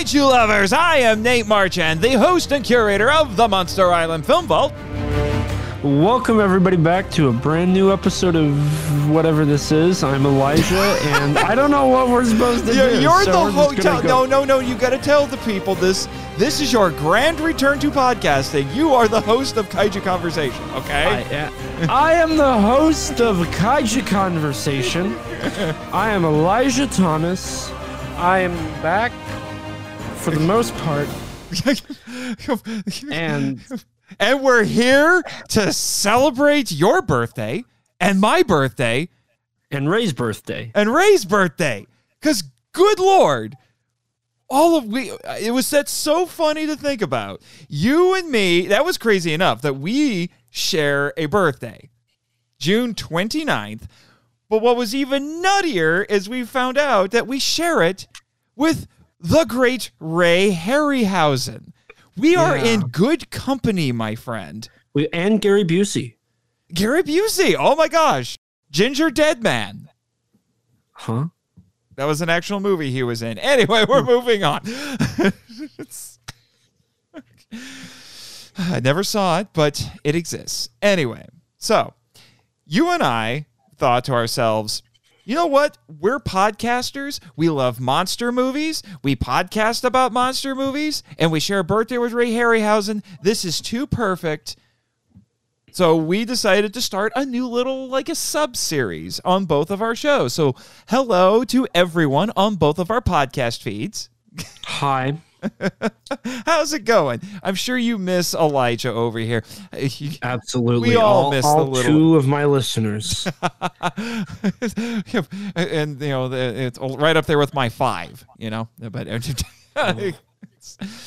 Kaiju lovers, I am Nate Marchand, the host and curator of the Monster Island Film Vault. Welcome everybody back to a brand new episode of whatever this is. I'm Elijah, and I don't know what we're supposed to You're, do. you're so the we're just host. gonna No, no, no. You got to tell the people this. This is your grand return to podcasting. You are the host of Kaiju Conversation. I, Okay. I am the host of Kaiju Conversation. I am Elijah Thomas. I am back for the most part, and and we're here to celebrate your birthday and my birthday and Ray's birthday. and Ray's birthday. Cause good lord, all of we it was that's so funny to think about. You and me, that was crazy enough that we share a birthday. June 29th. But what was even nuttier is we found out that we share it with the great Ray Harryhausen. We are Yeah. in good company, my friend. We, and Gary Busey. Gary Busey. Oh my gosh. Gingerdead Man. Huh? That was an actual movie he was in. Anyway, we're hmm. moving on. I never saw it, but it exists. Anyway, so you and I thought to ourselves, you know what? We're podcasters. We love monster movies. We podcast about monster movies, and we share a birthday with Ray Harryhausen. This is too perfect. So we decided to start a new little like a sub series on both of our shows. So hello to everyone on both of our podcast feeds. Hi. How's it going? I'm sure you miss Elijah over here. Absolutely. We all miss the little- two of my listeners. and you know it's right up there with my five. You know, but uh,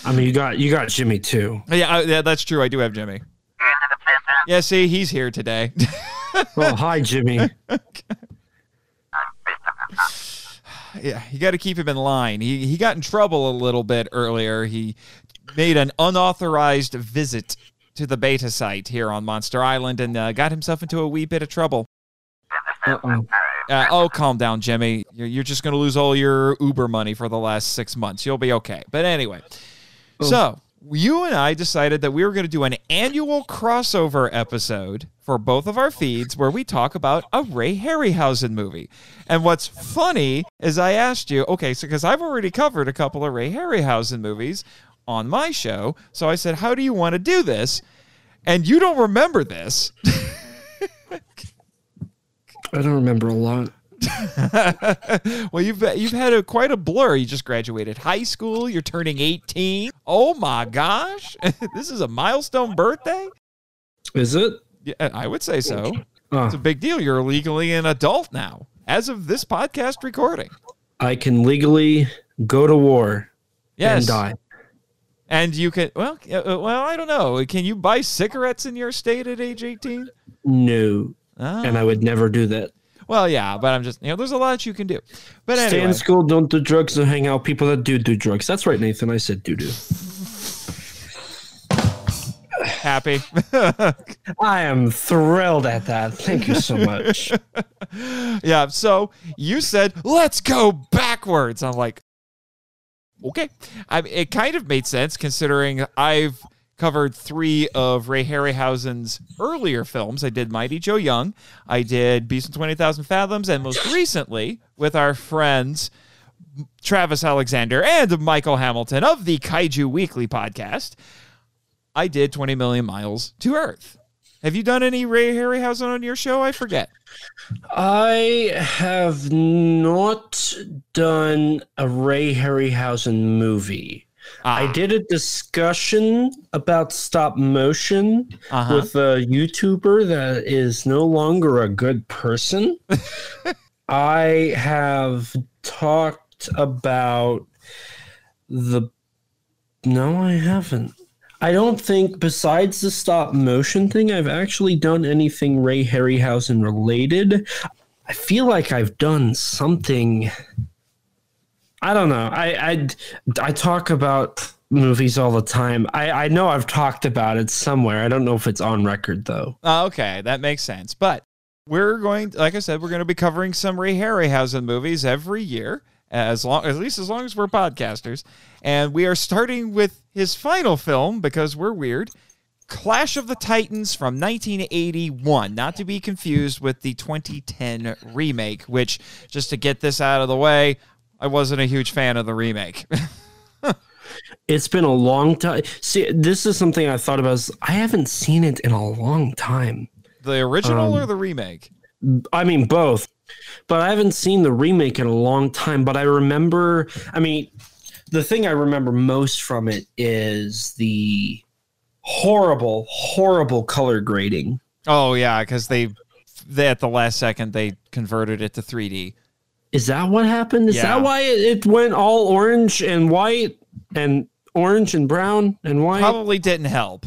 I mean, you got you got Jimmy too. yeah, I- yeah, that's true. I do have Jimmy. Yeah, see, he's here today. Well, oh, hi, Jimmy. Yeah, you got to keep him in line. He he got in trouble a little bit earlier. He made an unauthorized visit to the beta site here on Monster Island and uh, got himself into a wee bit of trouble. Uh-oh. Uh, oh, calm down, Jimmy. You're, you're just going to lose all your Uber money for the last six months. You'll be okay. But anyway, so you and I decided that we were going to do an annual crossover episode for both of our feeds where we talk about a Ray Harryhausen movie. And what's funny is I asked you, okay, so because I've already covered a couple of Ray Harryhausen movies on my show. So I said, how do you want to do this? And you don't remember this. I don't remember a lot. well, you've you've had a quite a blur. You just graduated high school. You're turning 18. Oh my gosh, this is a milestone birthday. Is it? Yeah, I would say so. Oh, It's a big deal. You're legally an adult now, as of this podcast recording. I can legally go to war Yes, and die. And you can. Well, uh, uh, well, I don't know. Can you buy cigarettes in your state at age 18? No, Oh. and I would never do that. Well, yeah, but I'm just you know, there's a lot you can do. But Stay anyway, in school, don't do drugs, and hang out with people that do do drugs. That's right, Nathan. I said do do. happy. I am thrilled at that. Thank you so much. yeah. So you said, let's go backwards. I'm like, okay. I it kind of made sense considering I've covered three of Ray Harryhausen's earlier films. I did Mighty Joe Young, I did Beast in 20,000 Fathoms, and most recently with our friends Travis Alexander and Michael Hamilton of the Kaiju Weekly podcast, I did 20 million miles to Earth. Have you done any Ray Harryhausen on your show? I forget. I have not done a Ray Harryhausen movie. Ah, I did a discussion about stop motion uh-huh. with a YouTuber that is no longer a good person. I have talked about the. No, I haven't. I don't think, besides the stop motion thing, I've actually done anything Ray Harryhausen related. I feel like I've done something. I don't know. I I, I talk about movies all the time. I, I know I've talked about it somewhere. I don't know if it's on record though. Oh, okay, that makes sense. But we're going, like I said, we're going to be covering some Ray Harryhausen movies every year. as long at least as long as we're podcasters. And we are starting with his final film because we're weird. Clash of the Titans from 1981, not to be confused with the 2010 remake, which just to get this out of the way, I wasn't a huge fan of the remake. It's been a long time. See, this is something I thought about. I haven't seen it in a long time. the original Um, or the remake? I mean, both. But I haven't seen the remake in a long time. But I remember, I mean, the thing I remember most from it is the horrible, horrible color grading. Oh yeah, because they, they at the last second they converted it to 3D. Is that what happened? Is Yeah. that why it, it went all orange and white and orange and brown and white? Probably didn't help.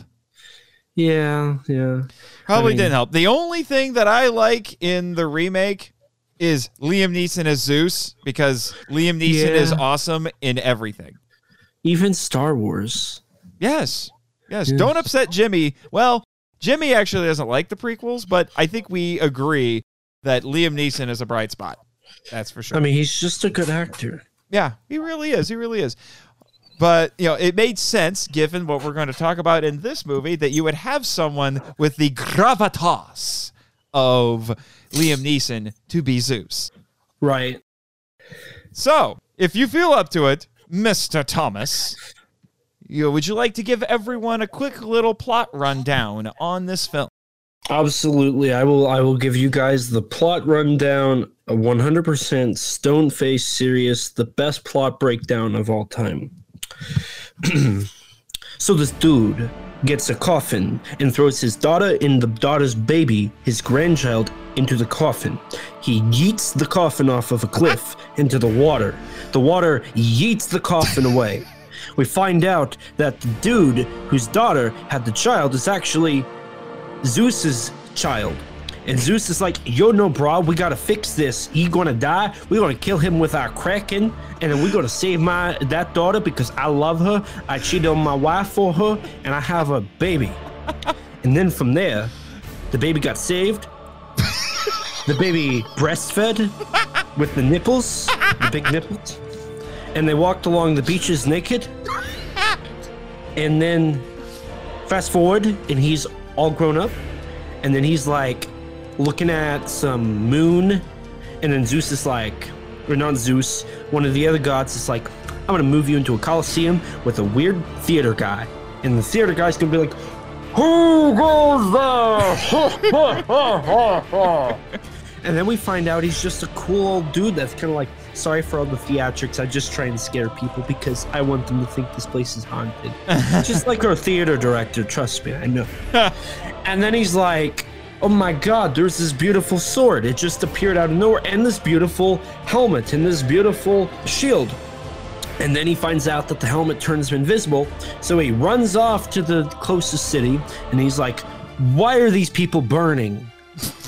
Yeah, yeah. Probably mean- didn't help. The only thing that I like in the remake is Liam Neeson as Zeus because Liam Neeson is awesome in everything. Even Star Wars. Yes. Yes. Yeah. Don't upset Jimmy. Well, Jimmy actually doesn't like the prequels, but I think we agree that Liam Neeson is a bright spot. That's for sure. I mean, he's just a good actor. Yeah, he really is. He really is. But, you know, it made sense given what we're going to talk about in this movie that you would have someone with the gravitas of Liam Neeson to be Zeus. Right. So, if you feel up to it, Mr. Thomas, you, would you like to give everyone a quick little plot rundown on this film? Absolutely. I will I will give you guys the plot rundown, a 100% stone face serious, the best plot breakdown of all time. so this dude gets a coffin and throws his daughter and the daughter's baby, his grandchild, into the coffin. He yeets the coffin off of a cliff into the water. The water yeets the coffin away. We find out that the dude whose daughter had the child is actually Zeus's child. And Zeus is like, yo, no, bro, we gotta fix this. He gonna die. We're gonna kill him with our kraken, and then we're gonna save my that daughter because I love her. I cheated on my wife for her, and I have a baby. and then from there, the baby got saved. the baby breastfed with the nipples, the big nipples, and they walked along the beaches naked. And then fast forward, and he's all grown up, and then he's like looking at some moon, and then Zeus is like, or not Zeus, one of the other gods is like, I'm gonna move you into a coliseum with a weird theater guy, and the theater guy's gonna be like, Who goes there? and then we find out he's just a cool old dude that's kind of like, sorry for all the theatrics. I just try and scare people because I want them to think this place is haunted. just like our theater director, trust me, I know. and then he's like, oh my god, there's this beautiful sword. It just appeared out of nowhere, and this beautiful helmet, and this beautiful shield. And then he finds out that the helmet turns him invisible. So he runs off to the closest city and he's like, Why are these people burning?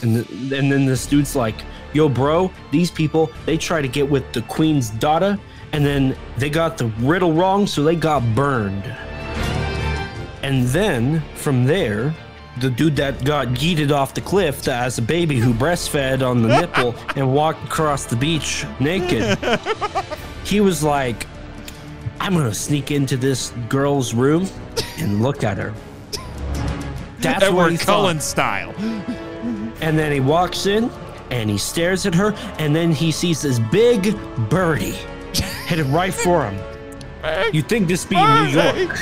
And, the, and then this dude's like, Yo, bro, these people, they try to get with the queen's daughter and then they got the riddle wrong, so they got burned. And then from there, the dude that got yeeted off the cliff that has a baby who breastfed on the nipple and walked across the beach naked he was like, I'm gonna sneak into this girl's room and look at her. That's what Edward he Cullen thought. style. And then he walks in and he stares at her, and then he sees this big birdie headed right for him. You think this be New York?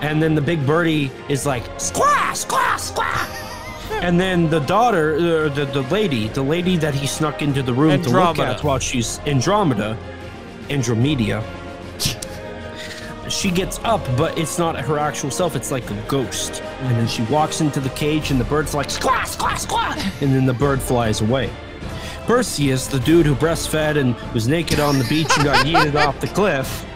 And then the big birdie is like, squash, squash, squash. And then the daughter, uh, the, the lady, the lady that he snuck into the room to look at while she's Andromeda, Andromeda. She gets up, but it's not her actual self. It's like a ghost. And then she walks into the cage, and the bird's like, squash, squash, squash. And then the bird flies away. Perseus, the dude who breastfed and was naked on the beach and got yeeted off the cliff.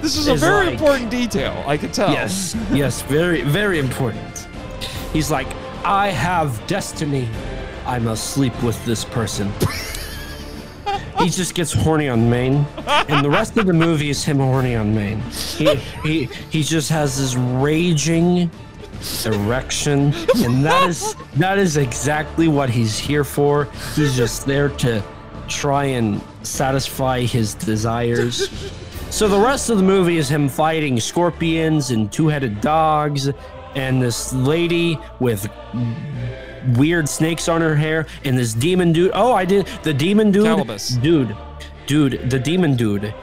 This is a very like- important detail. I can tell. Yes, yes, very, very important. He's like, I have destiny. I must sleep with this person. he just gets horny on Maine, and the rest of the movie is him horny on Maine. He he he just has this raging erection, and that is that is exactly what he's here for. He's just there to try and satisfy his desires. so the rest of the movie is him fighting scorpions and two-headed dogs and this lady with weird snakes on her hair and this demon dude. Oh, I did the demon dude. Calibos. Dude, dude, the demon dude.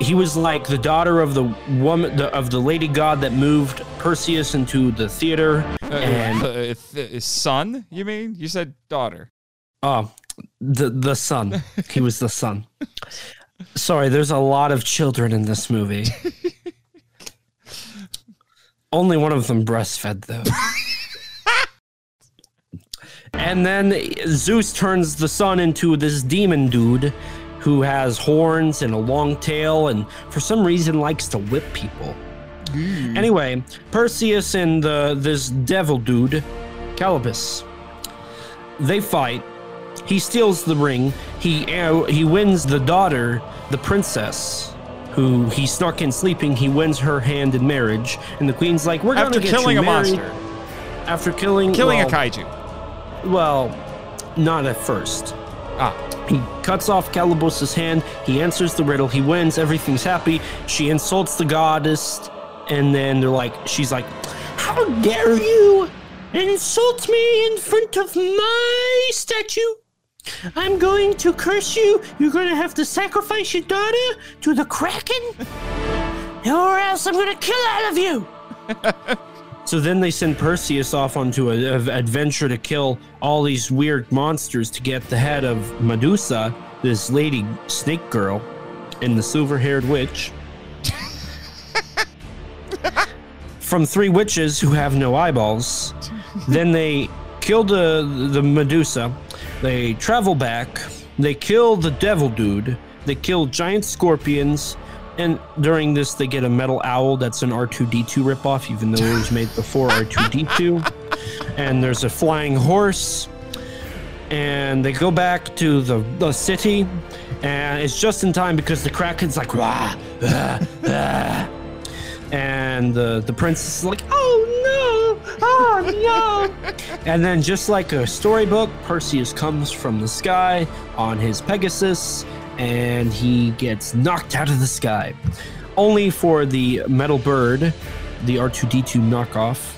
He was like the daughter of the woman the, of the lady god that moved Perseus into the theater. Uh, And- uh, th- son, you mean? You said daughter. Oh, the the son. He was the son. Sorry, there's a lot of children in this movie. Only one of them breastfed though. and then Zeus turns the sun into this demon dude who has horns and a long tail and for some reason likes to whip people. Anyway, Perseus and the this devil dude, Calibos, they fight. He steals the ring. He uh, he wins the daughter, the princess, who he snuck in sleeping. He wins her hand in marriage, and the queen's like, "We're After gonna get killing you a married." monster, After killing killing well, a kaiju. Well, not at first. Ah, He cuts off Calibos's hand. He answers the riddle. He wins. Everything's happy. She insults the goddess, and then they're like, she's like, "How dare you insult me in front of my statue? I'm going to curse you. You're going to have to sacrifice your daughter to the kraken, or else I'm going to kill all of you." So then they send Perseus off onto an adventure to kill all these weird monsters to get the head of Medusa, this lady snake girl, and the silver haired witch. From three witches who have no eyeballs. then they kill the, the Medusa. They travel back. They kill the devil dude. They kill giant scorpions. And during this, they get a metal owl that's an R2D2 ripoff, even though it was made before R2D2. And there's a flying horse. And they go back to the, the city. And it's just in time because the Kraken's like, wah, ah, ah. And the, the princess is like, oh no, oh no. and then, just like a storybook, Perseus comes from the sky on his Pegasus and he gets knocked out of the sky. Only for the metal bird, the R2D2 knockoff,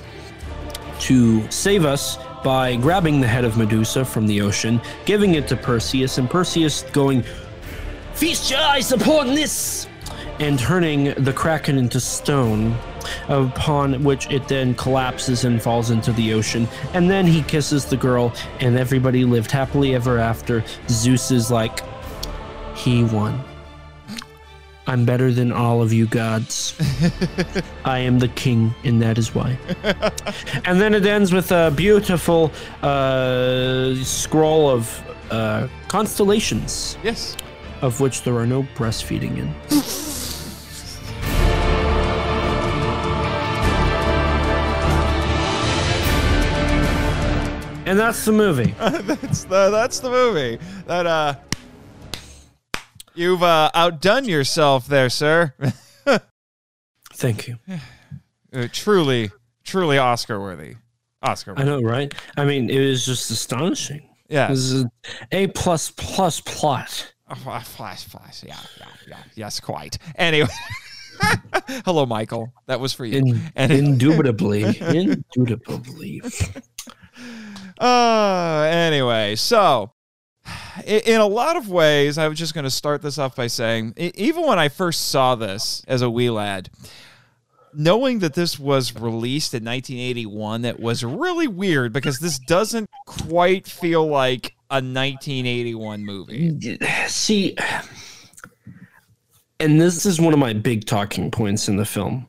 to save us by grabbing the head of Medusa from the ocean, giving it to Perseus, and Perseus going, Feast your eyes upon this! And turning the Kraken into stone, upon which it then collapses and falls into the ocean. And then he kisses the girl, and everybody lived happily ever after. Zeus is like, he won. I'm better than all of you gods. I am the king, and that is why. and then it ends with a beautiful uh, scroll of uh, constellations, yes. of which there are no breastfeeding in. and that's the movie. that's the that's the movie that uh you've uh, outdone yourself there, sir. Thank you. Uh, truly, truly Oscar worthy. Oscar. I know, right? I mean, it was just astonishing. Yeah. This is A plus plus plot. Oh, flash, flash. Yeah, yeah, yeah. Yes, quite. Anyway. Hello, Michael. That was for you. In, and indubitably, indubitably. Uh, anyway, so in a lot of ways, I was just going to start this off by saying, even when I first saw this as a wee lad, knowing that this was released in 1981, it was really weird because this doesn't quite feel like a 1981 movie. See, and this is one of my big talking points in the film.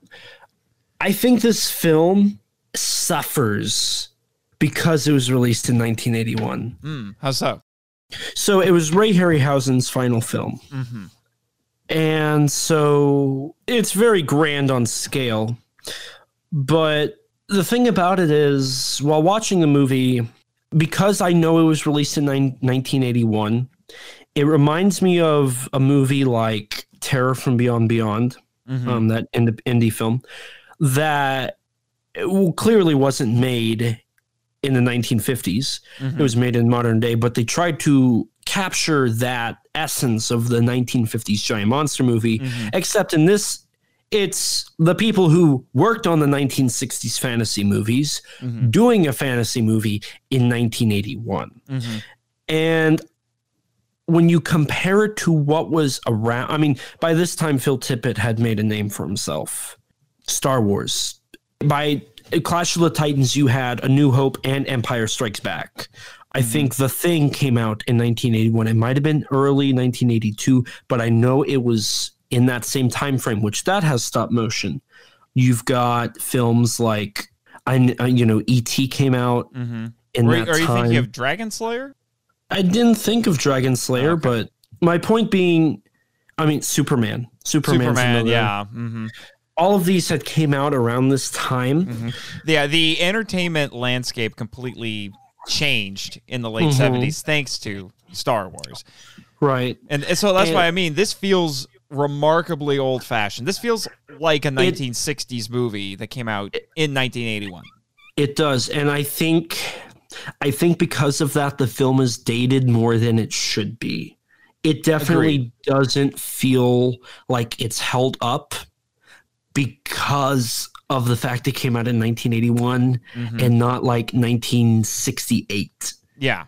I think this film suffers because it was released in 1981. Hmm, how so? So it was Ray Harryhausen's final film. hmm And so it's very grand on scale. But the thing about it is, while watching the movie, because I know it was released in nine- 1981, it reminds me of a movie like Terror from Beyond Beyond, Mhm. um, that ind- indie film, that clearly wasn't made in the 1950s. Mhm. It was made in modern day, but they tried to capture that essence of the 1950s giant monster movie, Mhm. except in this, it's the people who worked on the 1960s fantasy movies Mhm. doing a fantasy movie in 1981. Mhm. And when you compare it to what was around, I mean, by this time, Phil Tippett had made a name for himself. Star Wars. By Clash of the Titans, you had A New Hope and Empire Strikes Back. I Mhm. think The Thing came out in 1981. It might have been early 1982, but I know it was in that same time frame, which that has stop motion. You've got films like, I, uh, you know, E.T. came out mm-hmm. in Were- that Are you time. thinking of Dragon Slayer? I didn't think of Dragon Slayer, Okay. but my point being, I mean, Superman. Superman's Superman, yeah. hmm All of these had came out around this time. hmm Yeah, the entertainment landscape completely changed in the late Mhm. 70s thanks to Star Wars. Right. And, and so that's And- why I mean, this feels remarkably old fashioned. This feels like a 1960s movie that came out in 1981. It does. And I think I think because of that the film is dated more than it should be. It definitely doesn't feel like it's held up because of the fact it came out in 1981 Mhm. and not like 1968. Yeah.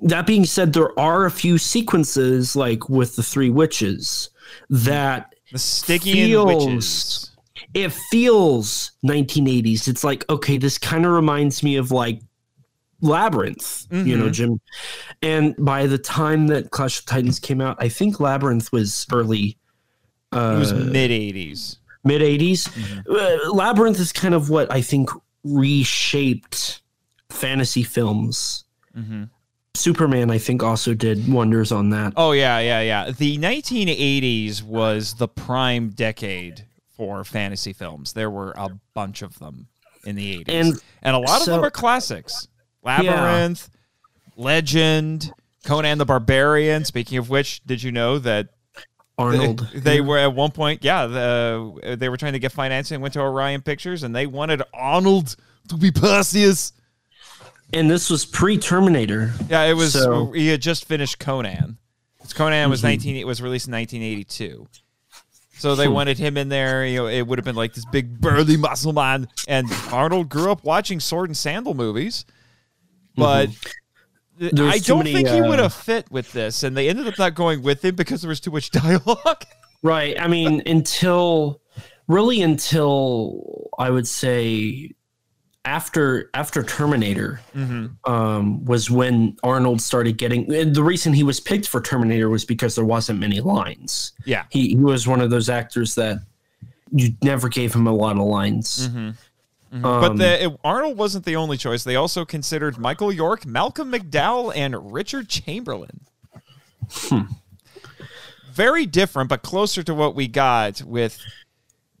that being said, there are a few sequences like with the three witches that The Stygian Feels- Witches. it feels 1980s. It's like, okay, this kind of reminds me of like Labyrinth, you know, Mhm. Jim. And by the time that Clash of Titans came out, I think Labyrinth was early uh, It was mid 80s. Mid 80s. Mhm. Uh, Labyrinth is kind of what I think reshaped fantasy films. hmm Superman, I think, also did wonders on that. Oh yeah, yeah, yeah. The 1980s was the prime decade for fantasy films. There were a bunch of them in the 80s. And And a lot of them so- are classics. Labyrinth, Legend, Conan the Barbarian. Speaking of which, did you know that Arnold. they, they were at one point, yeah, the, they were trying to get financing, went to Orion Pictures, and they wanted Arnold to be Perseus. and this was pre-Terminator. Yeah, it was. So- he had just finished Conan. 'Cause Conan was Mhm. nineteen. It was released in nineteen eighty two. So they Hmm. wanted him in there. You know, it would have been like this big burly muscle man. And Arnold grew up watching sword and sandal movies, but. th- There's I don't many, think he would uh, have fit with this, and they ended up not going with him because there was too much dialogue. Right. I mean, until really until I would say after after Terminator mm-hmm. um, was when Arnold started getting. and The reason he was picked for Terminator was because there wasn't many lines. Yeah. He he was one of those actors that you never gave him a lot of lines. Mm-hmm. Um, but the, it- Arnold wasn't the only choice. They also considered Michael York, Malcolm McDowell, and Richard Chamberlain. Hmm. Very different, but closer to what we got with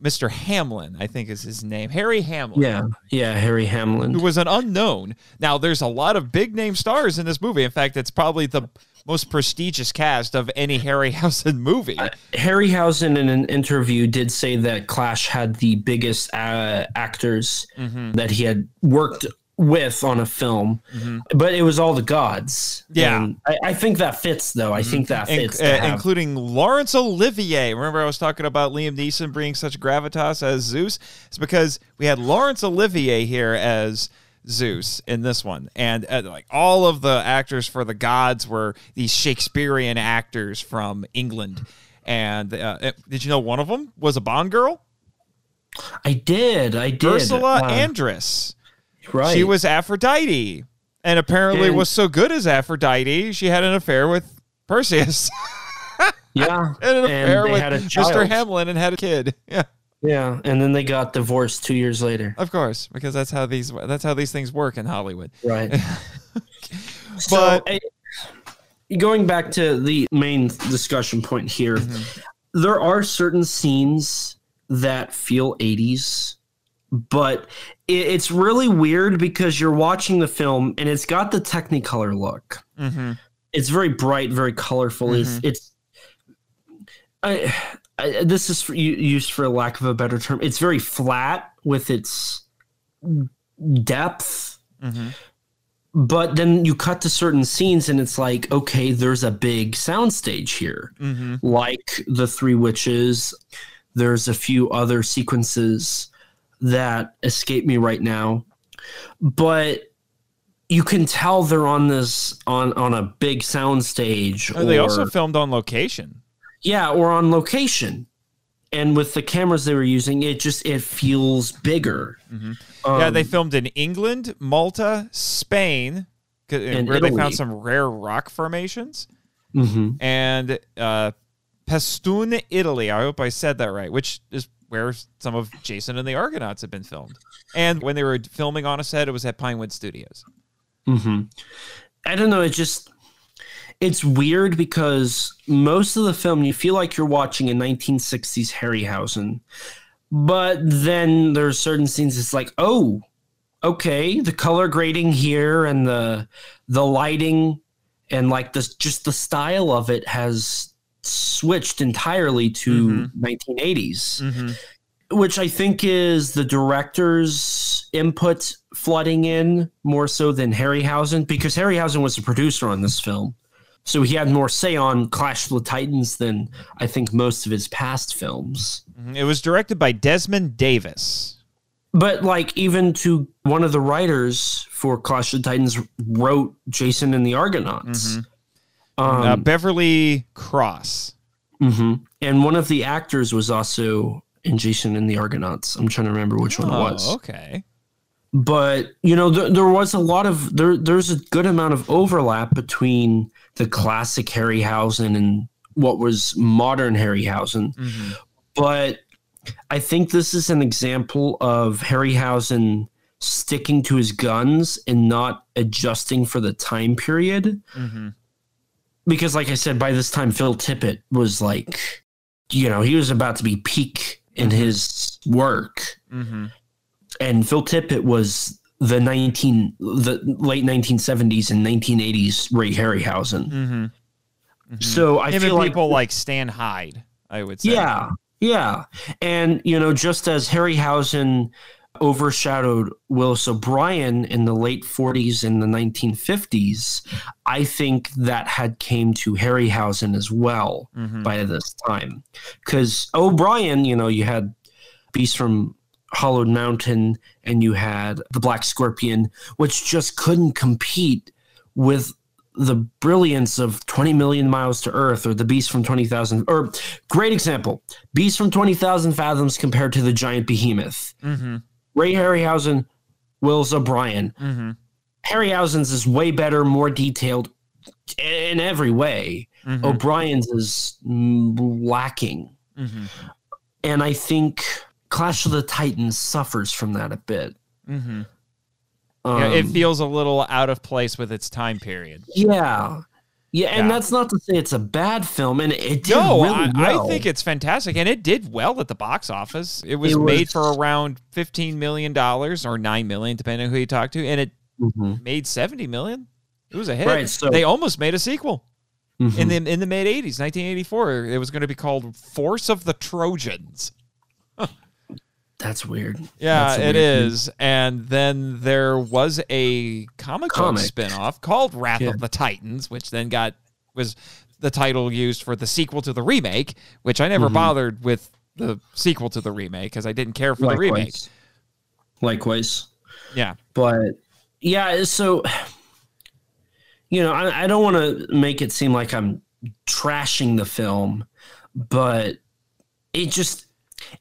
Mr. Hamlin, I think is his name. Harry Hamlin. Yeah, yeah, Harry Hamlin. Who was an unknown. Now, there's a lot of big name stars in this movie. In fact, it's probably the most prestigious cast of any Harryhausen movie. Uh, Harryhausen in an interview did say that Clash had the biggest uh, actors Mhm. that he had worked with on a film, Mhm. but it was all the gods. Yeah. I, I think that fits, though. I think that In- fits. uh, including Laurence Olivier. Remember, I was talking about Liam Neeson bringing such gravitas as Zeus. It's because we had Laurence Olivier here as Zeus in this one, and uh, like all of the actors for the gods were these Shakespearean actors from England. And uh, uh, did you know one of them was a Bond girl, I did. I did. Ursula Uh, Andress? Right. She was Aphrodite, and apparently And- was so good as Aphrodite, she had an affair with Perseus. yeah. and an affair they with Mr. Hamlin and had a kid. Yeah, Yeah. And then they got divorced two years later. of course, because that's how these that's how these things work in Hollywood. Right. But- so, eh, going back to the main discussion point here, Mm-hmm. there are certain scenes that feel 80s, but it, it's really weird because you're watching the film and it's got the Technicolor look. Mm-hmm. It's very bright, very colorful. It's it's. I, I, this is for, used for lack of a better term. It's very flat with its depth Mm-hmm. but then you cut to certain scenes and it's like okay there's a big soundstage here Mm-hmm. like the three witches there's a few other sequences that escape me right now but you can tell they're on this on on a big soundstage Oh, they or- also filmed on location. yeah or on location and with the cameras they were using it just it feels bigger Mhm. yeah, Um, they filmed in England, Malta, Spain, And where they found some rare rock formations, mhm. and uh, Pastune, Italy. I hope I said that right. Which is where some of Jason and the Argonauts have been filmed. And when they were filming on a set, it was at Pinewood Studios. hmm I don't know. It just it's weird because most of the film you feel like you're watching a 1960s Harryhausen, but then there's certain scenes it's like, oh, okay, the color grading here and the the lighting and like this just the style of it has switched entirely to 1980s Mm-hmm. which I think is the director's input flooding in more so than Harryhausen, because Harryhausen was the producer on this film. So he had more say on Clash of the Titans than I think most of his past films. Mm-hmm. It was directed by Desmond Davis. But like even to one of the writers for Clash of the Titans wrote Jason and the Argonauts. Mhm. Um, uh, Beverly Cross. mhm. And one of the actors was also in Jason and the Argonauts. I'm trying to remember which one it was. Oh, okay. but you know there, there was a lot of there there's a good amount of overlap between the classic harryhausen and what was modern harryhausen Mhm. but i think this is an example of harryhausen sticking to his guns and not adjusting for the time period Mhm. Because like i said by this time phil tippett was like you know he was about to be peak in his work Mhm. and Phil Tippett was the 19 the late 1970s and 1980s Ray Harryhausen. Mhm. Mhm. So I Him feel like people like Stan Hyde, I would say. yeah, yeah. And you know just as Harryhausen overshadowed Willis O'Brien in the late 40s and the 1950s, I think that had came to Harryhausen as well Mhm. by this time. Because O'Brien, you know, you had Beast from Hollowed Mountain and you had the Black Scorpion, which just couldn't compete with the brilliance of 20 million miles to Earth or the Beast from 20,000. Or, great example Beast from 20,000 fathoms compared to the giant behemoth. Mhm. Ray Harryhausen, Willis O'Brien. Mhm. Harryhausen's is way better, more detailed in every way. Mhm. O'Brien's is lacking. Mhm. And I think Clash of the Titans suffers from that a bit. Mhm. Um, Yeah, it feels a little out of place with its time period. yeah. Yeah, and Yeah. that's not to say it's a bad film, and it did No, really I, well. I think it's fantastic, and it did well at the box office. It was It made for around fifteen million dollars or nine million, depending on who you talk to, and it Mhm. made seventy million. It was a hit. Right, so- they almost made a sequel Mhm. in the in the mid '80s, 1984. It was going to be called Force of the Trojans. That's weird. Yeah, That's it weird thing. And then there was a comic, book spin-off called Wrath Yeah. of the Titans, which then got was the title used for the sequel to the remake, which I never Mhm. bothered with the sequel to the remake because I didn't care for the remake. Likewise. Likewise. Yeah. But yeah, so you know, I, I don't want to make it seem like I'm trashing the film, but it just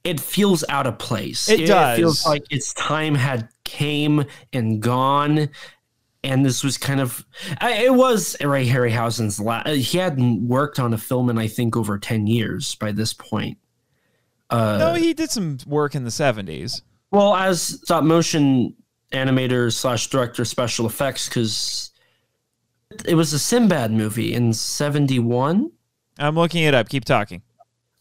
it feels out of place. It does. feels like its time had came and gone. And this was kind of, it was Ray Harryhausen's last. He hadn't worked on a film in I think over ten years by this point. Uh, no, he did some work in the 70s. well, as stop motion animator slash director special effects, because it was a Sinbad movie in '71. I'm looking it up. Keep talking.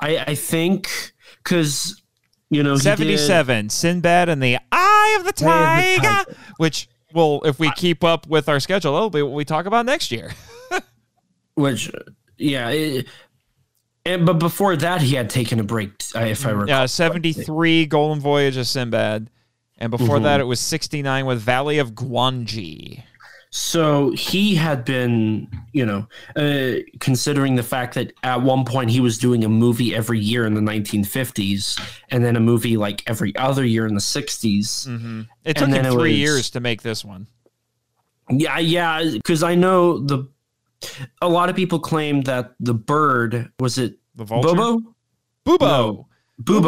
I, I think because you know 77, Sinbad and the Eye of the Eye of the Tiger, which will, if we keep up with our schedule, that'll be what we talk about next year. which yeah. It, and, but before that, he had taken a break, if I recall. Yeah, 73 Golden Voyage of Sinbad. And before Mhm. that, it was 69 with Valley of Gwangi. So he had been, you know, uh, considering the fact that at one point he was doing a movie every year in the 1950s, and then a movie like every other year in the 60s. Mm-hmm. It took him three was- years to make this one. Yeah, yeah, because I know the a lot of people claim that the bird was it The vulture. Bobo. Bubo. No. Bubo.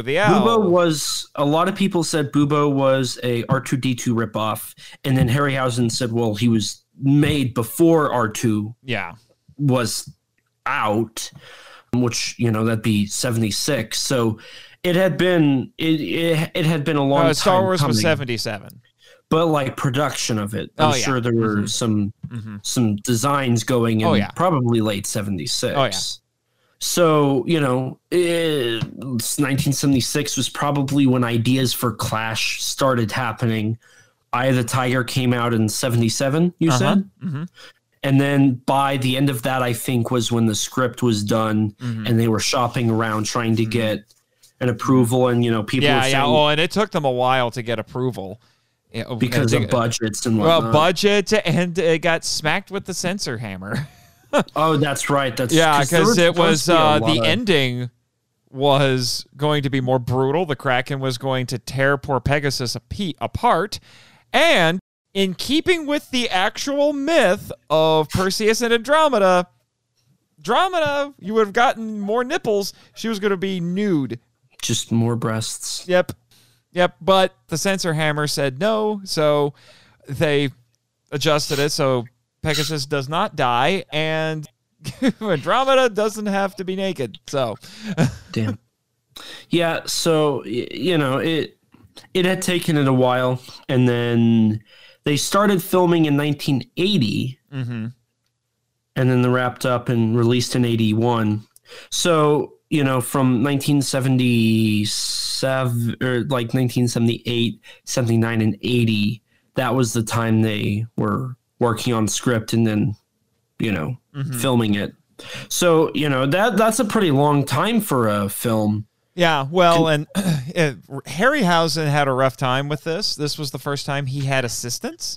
Bubo, the owl. Bubo was a lot of people said Bubo was a R2D2 ripoff, and then Harryhausen said, well, he was made before R2 yeah. was out, which you know that'd be seventy six. So it had been it, it it had been a long Uh, time Star Wars was 77. but like production of it, I'm Oh, yeah. sure there were Mhm. some hmm some designs going in Oh, yeah. probably late 76. Oh, yeah. So, you know, it, 1976 was probably when ideas for Clash started happening. Eye of the Tiger came out in 77, you Uh-huh. said? hmm And then by the end of that, I think was when the script was done hmm and they were shopping around trying to Mhm. get an approval. And, you know, people Yeah, were yeah. saying Oh, and it took them a while to get approval. Oh, because of budgets and Well, budget and it got smacked with the censor hammer. oh, that's right. That's yeah, because it was uh, the of- ending was going to be more brutal. The Kraken was going to tear poor Pegasus apart, and in keeping with the actual myth of Perseus and Andromeda, Andromeda, you would have gotten more nipples. She was going to be nude. Just more breasts. Yep. Yep. But the censor hammer said no. So they adjusted it so Pegasus does not die and Andromeda doesn't have to be naked. So, Damn. Yeah, so you know, it it had taken it a while and then they started filming in 1980 mhm. and then they wrapped up and released in 81. So, you know, from 1977 or like 1978, 79 and 80, that was the time they were working on script and then, you know, Mhm. filming it. So, you know, that that's a pretty long time for a film. yeah, well, and uh, Harryhausen had a rough time with this. This was the first time he had assistants.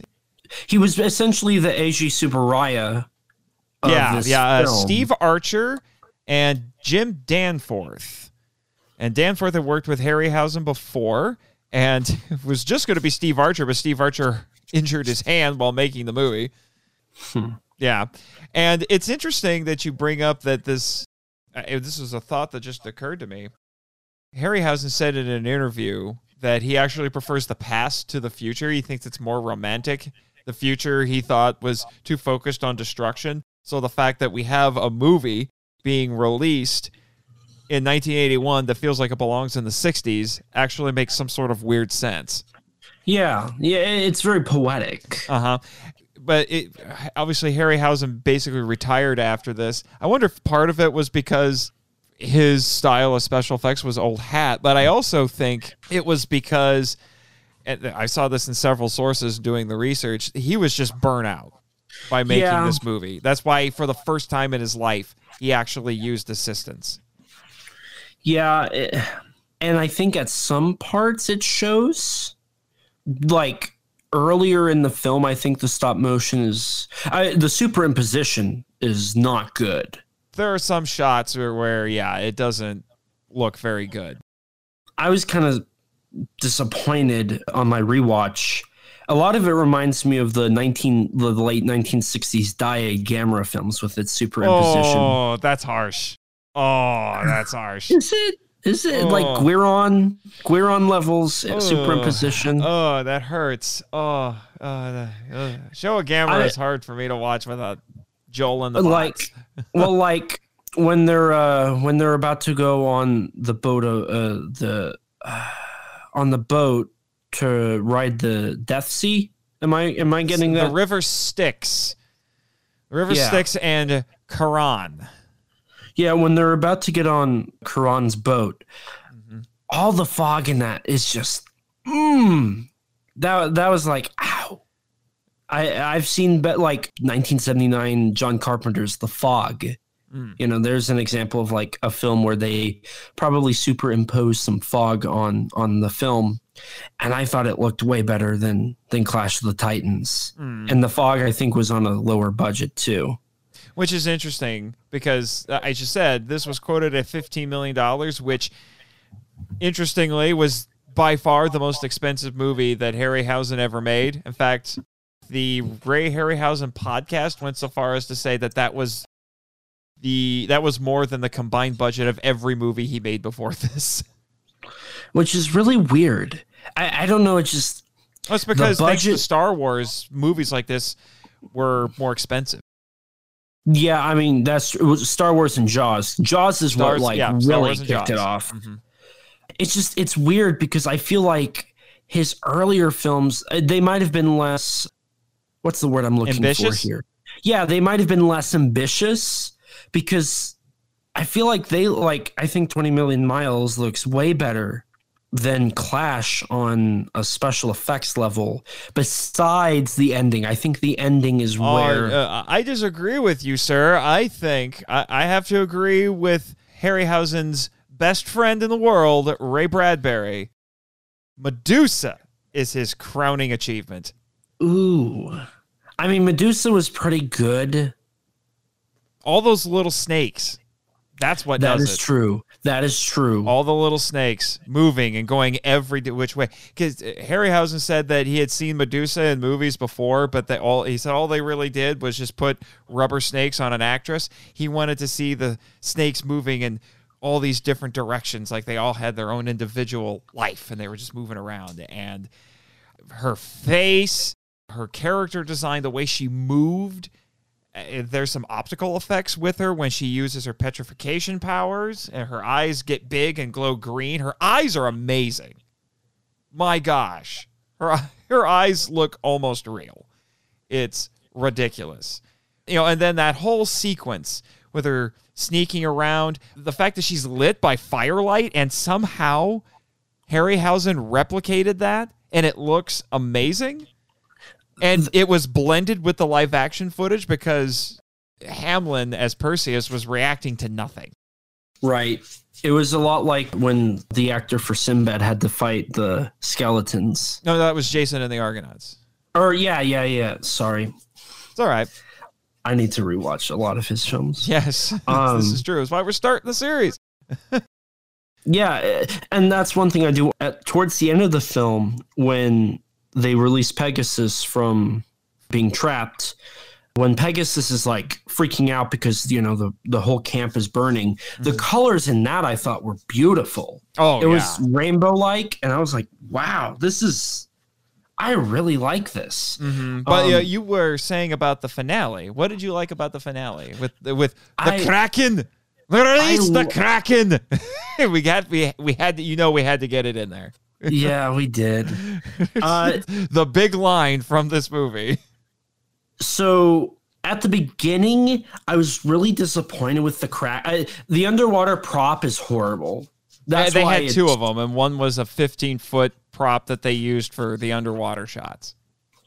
He was essentially the AG Superaya. Of yeah, this yeah. Uh. Steve Archer and Jim Danforth. And Danforth had worked with Harryhausen before and it was just going to be Steve Archer, but Steve Archer injured his hand while making the movie. Hmm. Yeah. And it's interesting that you bring up that this uh, this was a thought that just occurred to me. Harryhausen said in an interview that he actually prefers the past to the future. He thinks it's more romantic. The future he thought was too focused on destruction. So the fact that we have a movie being released in 1981 that feels like it belongs in the 60s actually makes some sort of weird sense. Yeah, yeah, it's very poetic. Uh huh. But it obviously Harryhausen basically retired after this. I wonder if part of it was because his style of special effects was old hat, but I also think it was because I saw this in several sources doing the research. He was just burnt out by making Yeah. this movie. That's why for the first time in his life he actually used assistants. Yeah, it- and I think at some parts it shows. Like earlier in the film, I think the stop motion is I, the superimposition is not good. There are some shots where, where yeah, it doesn't look very good. I was kind of disappointed on my rewatch. A lot of it reminds me of the nineteen the late nineteen sixties Daiei Gamera films with its superimposition. Oh, that's harsh. Oh, that's harsh. Is it? Is it like Oh. Guiron Guiron levels uh, Oh. superimposition? Oh, that hurts. Oh, uh, the- uh, show a gamma is hard for me to watch without Joel in the Like- box. well, like when they're uh, when they're about to go on the boat, uh, uh, the uh, on the boat to ride the Death Sea. Am I am I getting the river Styx, the river Yeah. Styx, and Charon. Yeah, when they're about to get on Charon's boat, Mhm. all the fog in that is just mm, that that was like ow. I I've seen bet like 1979 John Carpenter's The Fog. Mm. You know, there's an example of like a film where they probably superimposed some fog on on the film, and I thought it looked way better than than Clash of the Titans. Hmm. And the Fog, I think, was on a lower budget too. Which is interesting because uh, I just said this was quoted at $15 million, which interestingly was by far the most expensive movie that Harryhausen ever made. In fact, the Ray Harryhausen podcast went so far as to say that that was the that was more than the combined budget of every movie he made before this. which is really weird. I, I don't know. It's just That's because thanks to Star Wars, movies like this were more expensive. Yeah. I mean, that's it was Star Wars and Jaws. Jaws is Stars- what like yeah, really kicked it Jaws. off. Mhm. It's just it's weird because I feel like his earlier films uh, they might have been less. What's the word I'm looking Ambitious? for here? Yeah, they might have been less ambitious because I feel like they like I think 20 Million Miles looks way better than Clash on a special effects level. Besides the ending, I think the ending is Oh, where uh, I disagree with you, sir. I think I, I have to agree with Harryhausen's best friend in the world, Ray Bradbury. Medusa is his crowning achievement. ooh. I mean, Medusa was pretty good. All those little snakes. That's what That does is it. true. That is true. All the little snakes moving and going every which way. Because uh, Harryhausen said that he had seen Medusa in movies before, but that all he said all they really did was just put rubber snakes on an actress. He wanted to see the snakes moving in all these different directions, like they all had their own individual life and they were just moving around. And her face, her character design, the way she moved. Uh, There's some optical effects with her when she uses her petrification powers, and her eyes get big and glow green. Her eyes are amazing. My gosh, her her eyes look almost real. It's ridiculous, you know. And then that whole sequence with her sneaking around, the fact that she's lit by firelight, and somehow Harryhausen replicated that, and it looks amazing. And it was blended with the live action footage because Hamlin, as Perseus, was reacting to nothing. Right. It was a lot like when the actor for Sinbad had to fight the skeletons. No, that was Jason and the Argonauts. Or yeah, yeah, yeah. Sorry. It's all right. I need to rewatch a lot of his films. Yes, Um, this is true. It's why we're starting the series. Yeah, and that's one thing I do at towards the end of the film when they release Pegasus from being trapped. When Pegasus is like freaking out because you know the the whole camp is burning, the colors in that I thought were beautiful. Oh, it was rainbow like, and I was like, "Wow, this is." I really like this. Mhm. But Um, uh, you were saying about the finale. What did you like about the finale with with the I- Kraken? Release I the Kraken. we got we we had to, you know we had to get it in there. Yeah, we did. Uh, the big line from this movie. so at the beginning, I was really disappointed with the crack. I, the underwater prop is horrible. That's they why had two of them, and one was a 15 foot prop that they used for the underwater shots.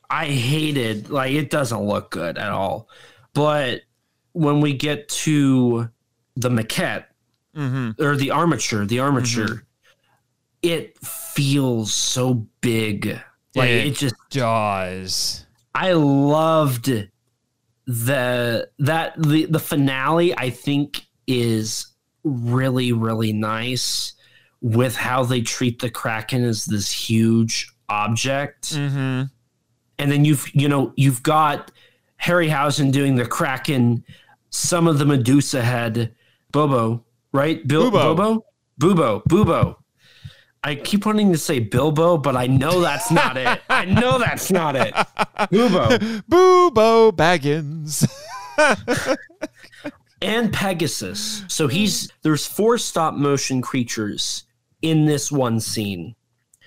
I hated like it doesn't look good at all. But when we get to the maquette Mm-hmm. or the armature, the armature, it feels so big. Like It it just does. I loved the that the the finale I think is really really nice with how they treat the kraken as this huge object Mm-hmm. and then you've you know you've got Harryhausen doing the kraken some of the medusa head bobo right Bil- Bubo. bobo bubo bubo I keep wanting to say Bilbo, but I know that's not it. I know that's not it. Bubo. Boobo Baggins. and Pegasus. So he's there's four stop motion creatures in this one scene.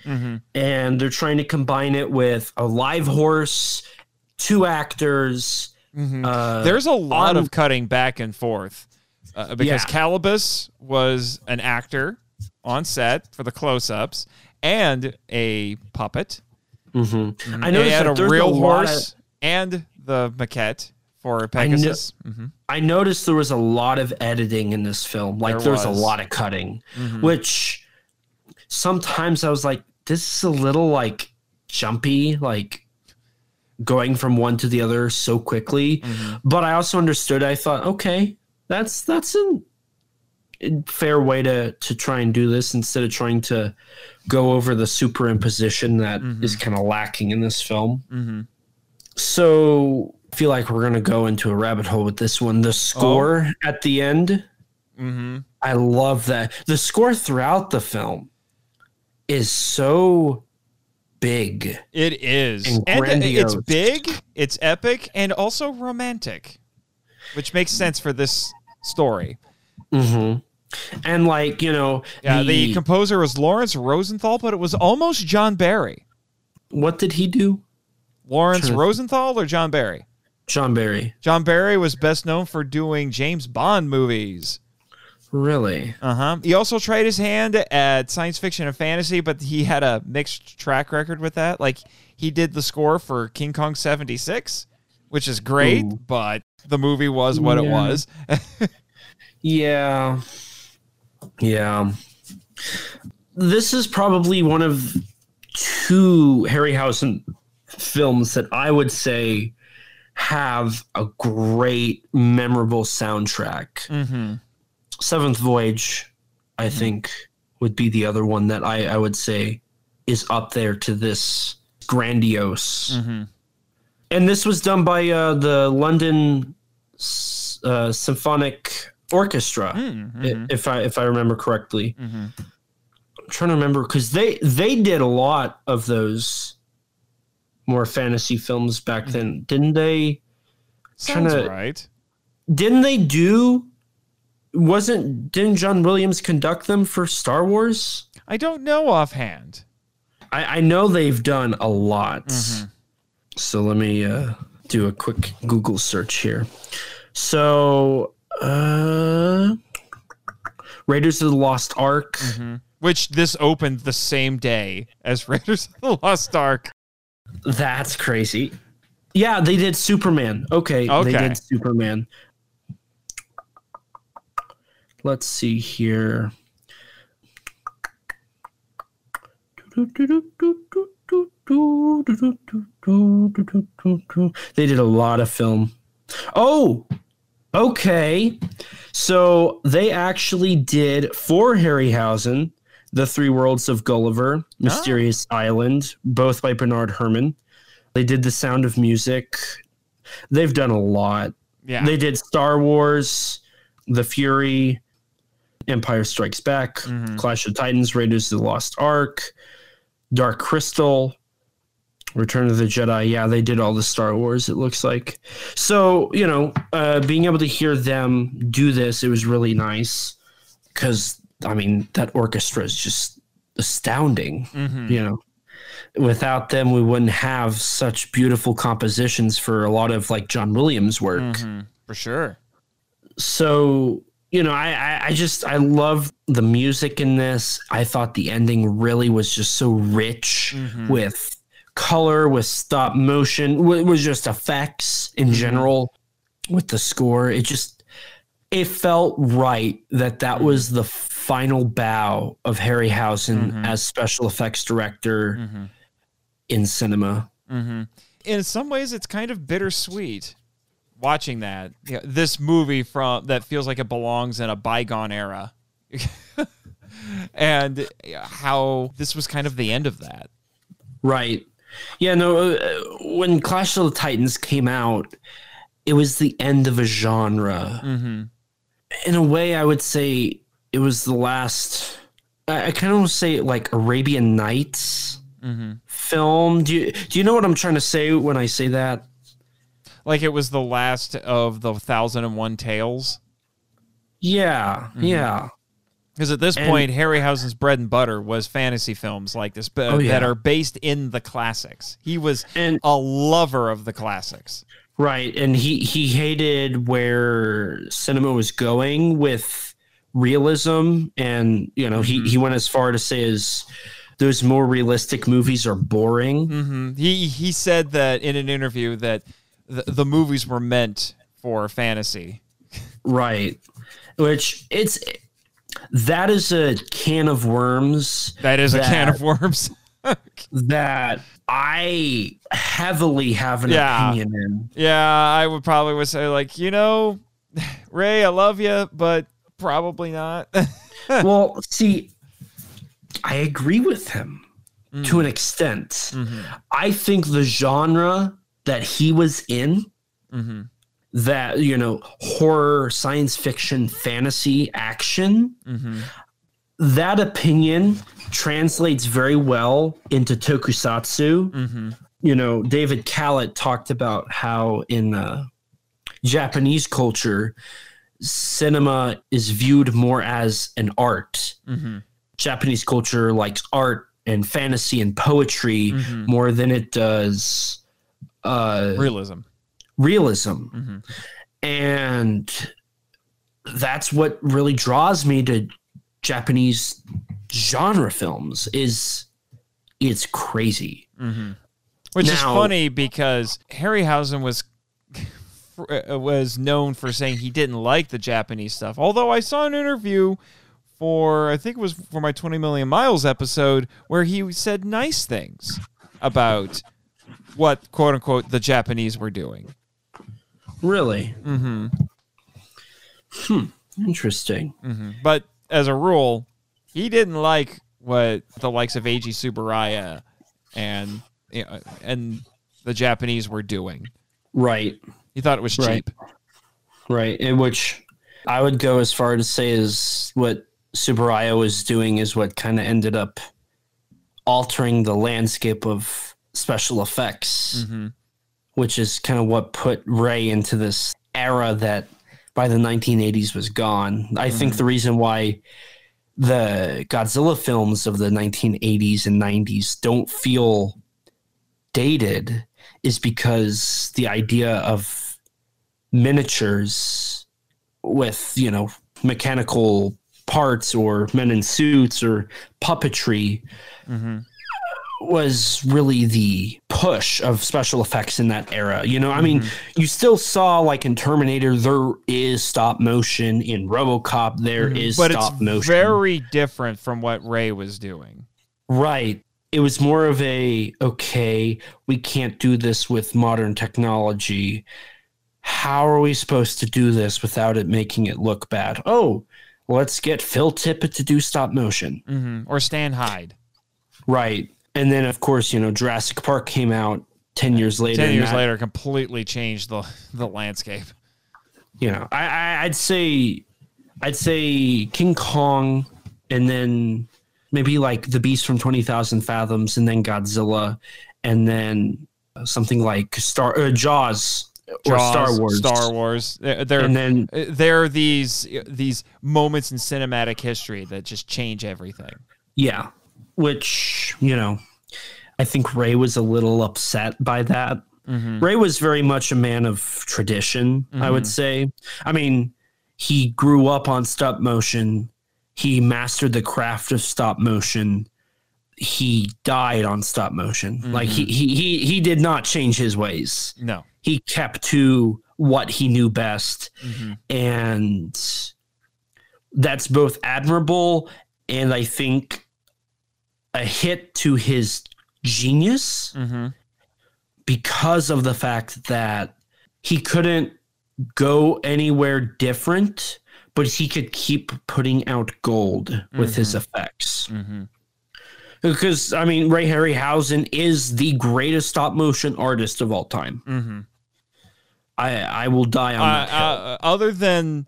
mm-hmm. And they're trying to combine it with a live horse, two actors. Mm-hmm. Uh, There's a lot on- of cutting back and forth uh, because Yeah. Calibos was an actor on set for the close-ups and a puppet. mhm. I I noticed had that a real a horse and the maquette for Pegasus. hmm I noticed there was a lot of editing in this film. Like There there was a lot of cutting, Mhm. which sometimes I was like, this is a little like jumpy, like going from one to the other so quickly. Mhm. But I also understood. I thought, okay, that's that's a fair way to to try and do this instead of trying to go over the superimposition that is Mhm. kind of lacking in this film. Mhm. So I feel like we're gonna go into a rabbit hole with this one. The score at the end, Mhm. I love that. The score throughout the film is so big. It is. And And, it's big, it's epic, and also romantic, which makes sense for this story. Hmm And like you know, Yeah, the, the- composer was Lawrence Rosenthal, but it was almost John Barry. what did he do? Lawrence Sure. Rosenthal or John Barry? John Barry. John Barry was best known for doing James Bond movies. Really? Uh huh. He also tried his hand at science fiction and fantasy, but he had a mixed track record with that. Like he did the score for King Kong '76, which is great, Ooh. but the movie was what it was. Yeah. Yeah. This is probably one of two Harryhausen films that I would say have a great, memorable soundtrack. mm-hmm. Seventh Voyage, I think, would be the other one that I, I would say is up there to this grandiose. Mm-hmm. And this was done by uh, the London uh, Symphonic Orchestra, Mm-hmm. if I if I remember correctly. Mm-hmm. I'm trying to remember because they they did a lot of those more fantasy films back then, didn't they? Sounds right. Didn't they do? Wasn't didn't John Williams conduct them for Star Wars? I don't know offhand. I, I know they've done a lot. Mhm. So let me uh, do a quick Google search here. So, uh, Raiders of the Lost Ark. Mhm. Which this opened the same day as Raiders of the Lost Ark. That's crazy. Yeah, they did Superman. Okay, Okay. they did Superman. Let's see here. They did a lot of film. Oh, okay. So they actually did for Harryhausen, The Three Worlds of Gulliver, Mysterious Island, both by Bernard Herrmann. They did The Sound of Music. They've done a lot. Yeah. They did Star Wars, The Fury, Empire Strikes Back, Mhm. Clash of Titans, Raiders of the Lost Ark, Dark Crystal, Return of the Jedi. Yeah, they did all the Star Wars, it looks like. So, you know, uh, being able to hear them do this, it was really nice because, I mean, that orchestra is just astounding Mhm. you know without them we wouldn't have such beautiful compositions for a lot of like john williams work Mhm. For sure. so you know I, I i just i love the music in this i thought the ending really was just so rich Mhm. with color with stop motion it was just effects in general with the score it just it felt right that that was the final bow of harryhausen Mhm. as special effects director Mhm. in cinema hmm In some ways, it's kind of bittersweet watching that. You know, this movie from that feels like it belongs in a bygone era, and how this was kind of the end of that. Right. Yeah, no, uh, when Clash of the Titans came out, it was the end of a genre. Mm-hmm. In a way, I would say it was the last. I, I kind of say like Arabian Nights Mm-hmm. film. Do you do you know what I'm trying to say when I say that? Like it was the last of the Thousand and One Tales. Yeah, yeah, Because at this And- point, Harryhausen's bread and butter was fantasy films like this, but Oh, yeah. that are based in the classics. He was and a lover of the classics. right, and he he hated where cinema was going with realism, and you know he he went as far to say as those more realistic movies are boring. hmm He he said that in an interview that the, the movies were meant for fantasy. Right. Which it's that is a can of worms That is a can of worms. that I heavily have an Yeah. opinion in. Yeah, I would probably would say like, you know, Ray, I love you, but probably not. well, see, I agree with him Mm. to an extent. mm-hmm. I think the genre that he was in, Mm-hmm. That, you know, horror, science fiction, fantasy, action, Mm-hmm. that opinion translates very well into tokusatsu. Mm-hmm. You know, David Kalat talked about how in uh, Japanese culture, cinema is viewed more as an art. Mm-hmm. Japanese culture likes art and fantasy and poetry Mhm. more than it does uh, Realism. Realism. Mm-hmm. And that's what really draws me to Japanese genre films is it's crazy. Mm-hmm. Which is funny because Harryhausen was uh, was known for saying he didn't like the Japanese stuff. Although I saw an interview for I think it was for my 20 million miles episode where he said nice things about what quote unquote the Japanese were doing. Really? Mm-hmm. Interesting. Mm-hmm. But as a rule, he didn't like what the likes of Eiji Tsuburaya and you know, and the Japanese were doing. Right. He thought it was Right. cheap. Right. In which I would go as far to say is what Tsuburaya was doing is what kind of ended up altering the landscape of special effects, Mm-hmm. Which is kind of what put Ray into this era that by the 1980s was gone. I think the reason why the Godzilla films of the 1980s and 90s don't feel dated is because the idea of miniatures with, you know, mechanical parts or men in suits or puppetry Mm-hmm. Was really the push of special effects in that era. You know, I mean, you still saw like in Terminator, there is stop motion. In RoboCop, there is Mm-hmm. but stop it's motion. very different from what Ray was doing. right. It was more of a okay, we can't do this with modern technology. How are we supposed to do this without it making it look bad? Oh, let's get Phil Tippett to do stop motion. Mm-hmm. Or Stan Hyde. Right. And then, of course, you know, Jurassic Park came out 10 years later. Ten years that- later, completely changed the the landscape. you know, I, I I'd say I'd say King Kong, and then maybe like the Beast from Twenty Thousand Fathoms, and then Godzilla, and then something like Star uh, Jaws, or Jaws, Star Wars, Star Wars. They're they're, and then they're these these moments in cinematic history that just change everything. yeah, which you know, I think Ray was a little upset by that. Mm-hmm. Ray was very much a man of tradition, I would Mhm. say. I mean, he grew up on stop motion. He mastered the craft of stop motion. He died on stop motion. Like he, he he he did not change his ways. No. He kept to what he knew best Mm-hmm. and that's both admirable and I think a hit to his genius Mm-hmm. because of the fact that he couldn't go anywhere different, but he could keep putting out gold with his effects. Mm-hmm. Because I mean, Ray Harryhausen is the greatest stop motion artist of all time. Mm-hmm. I I will die on Uh, that uh, other than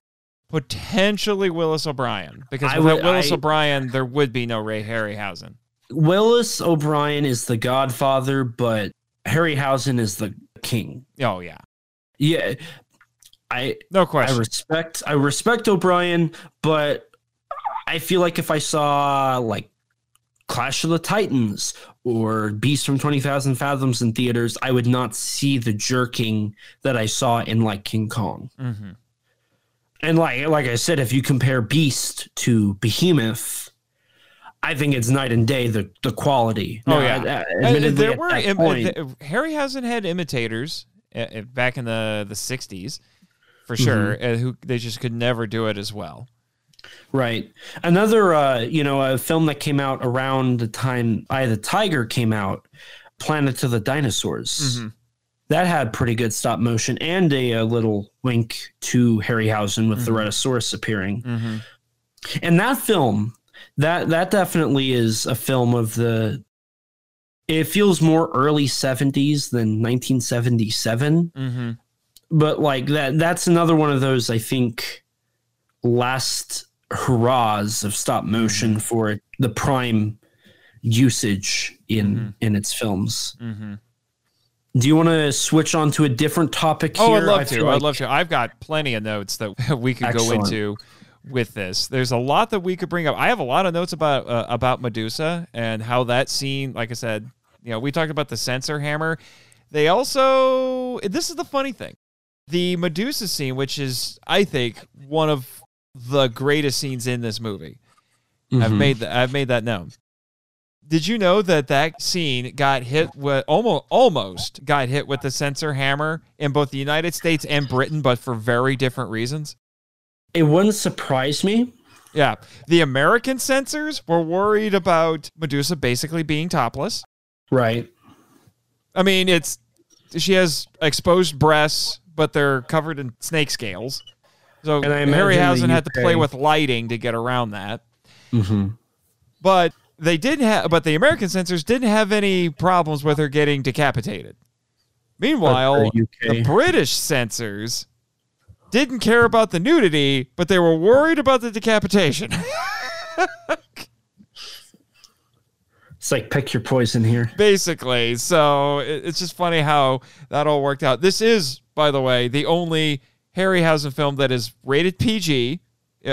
potentially Willis O'Brien, because I without would- Willis I- O'Brien, there would be no Ray Harryhausen. Willis O'Brien is the godfather, but Harryhausen is the king. Oh yeah, Yeah, I no question. I respect I respect O'Brien, but I feel like if I saw like Clash of the Titans or Beast from Twenty Thousand Fathoms in theaters, I would not see the jerking that I saw in like King Kong. mm-hmm. And like like I said, if you compare Beast to Behemoth, I think it's night and day the the quality. Oh, Now, yeah. ad- ad- Uh, there were im- uh, Harryhausen had imitators uh, uh, back in the the '60s, for Mm-hmm. sure. Uh, who they just could never do it as well. Right. Another, uh, you know, a film that came out around the time Eye the Tiger came out, Planet of the Dinosaurs. Mm-hmm. That had pretty good stop motion and a, a little wink to Harryhausen with the Mhm. Rhedosaurus appearing. Mm-hmm. And that film, that that definitely is a film of the. It feels more early '70s than 1977, Mm-hmm. but like that. That's another one of those I think last hurrahs of stop motion for the prime usage in Mhm. in its films. Mm-hmm. Do you want to switch on to a different topic here? Oh, I'd love I to. feel I'd love to. I've got plenty of notes that we could Excellent. go into with this. There's a lot that we could bring up. I have a lot of notes about uh, about Medusa and how that scene. Like I said, you know, we talked about the censor hammer. They also. This is the funny thing. The Medusa scene, which is, I think, one of the greatest scenes in this movie. I've Mhm. made that. I've made that known. Did you know that that scene got hit with almost almost got hit with the censor hammer in both the United States and Britain, but for very different reasons? It wouldn't surprise me. Yeah, the American censors were worried about Medusa basically being topless. Right. I mean, it's she has exposed breasts, but they're covered in snake scales. So And I imagine Harryhausen the had to play with lighting to get around that. Mm-hmm. but they didn't have but the american censors didn't have any problems with her getting decapitated meanwhile the the british censors didn't care about the nudity but they were worried about the decapitation. It's like pick your poison here. basically. So it- it's just funny how that all worked out. This is by the way the only harryhausen film that is rated pg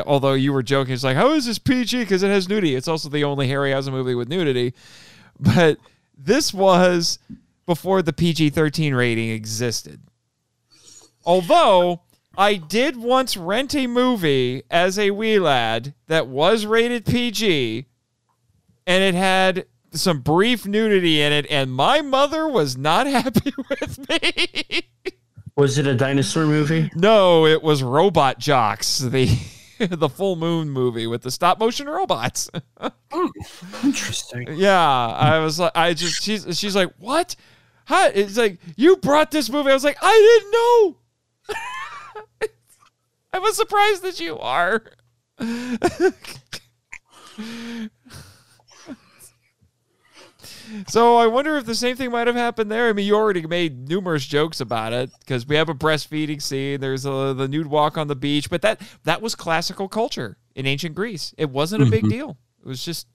although you were joking it's like how is this pg because it has nudity. It's also the only harryhausen movie with nudity. But this was before the pg-13 rating existed. Although i did once rent a movie as a wee lad that was rated pg and it had some brief nudity in it, and my mother was not happy with me. Was it a dinosaur movie? no, it was Robot Jox, the the full moon movie with the stop motion robots. Hmm, interesting. yeah, I was like, I just she's she's like, what? How? It's like you brought this movie. I was like, I didn't know. I was surprised that you are. So I wonder if the same thing might have happened there. I mean, you already made numerous jokes about it because we have a breastfeeding scene. There's a, the nude walk on the beach, but that that was classical culture in ancient Greece. It wasn't a big mm-hmm. deal. It was just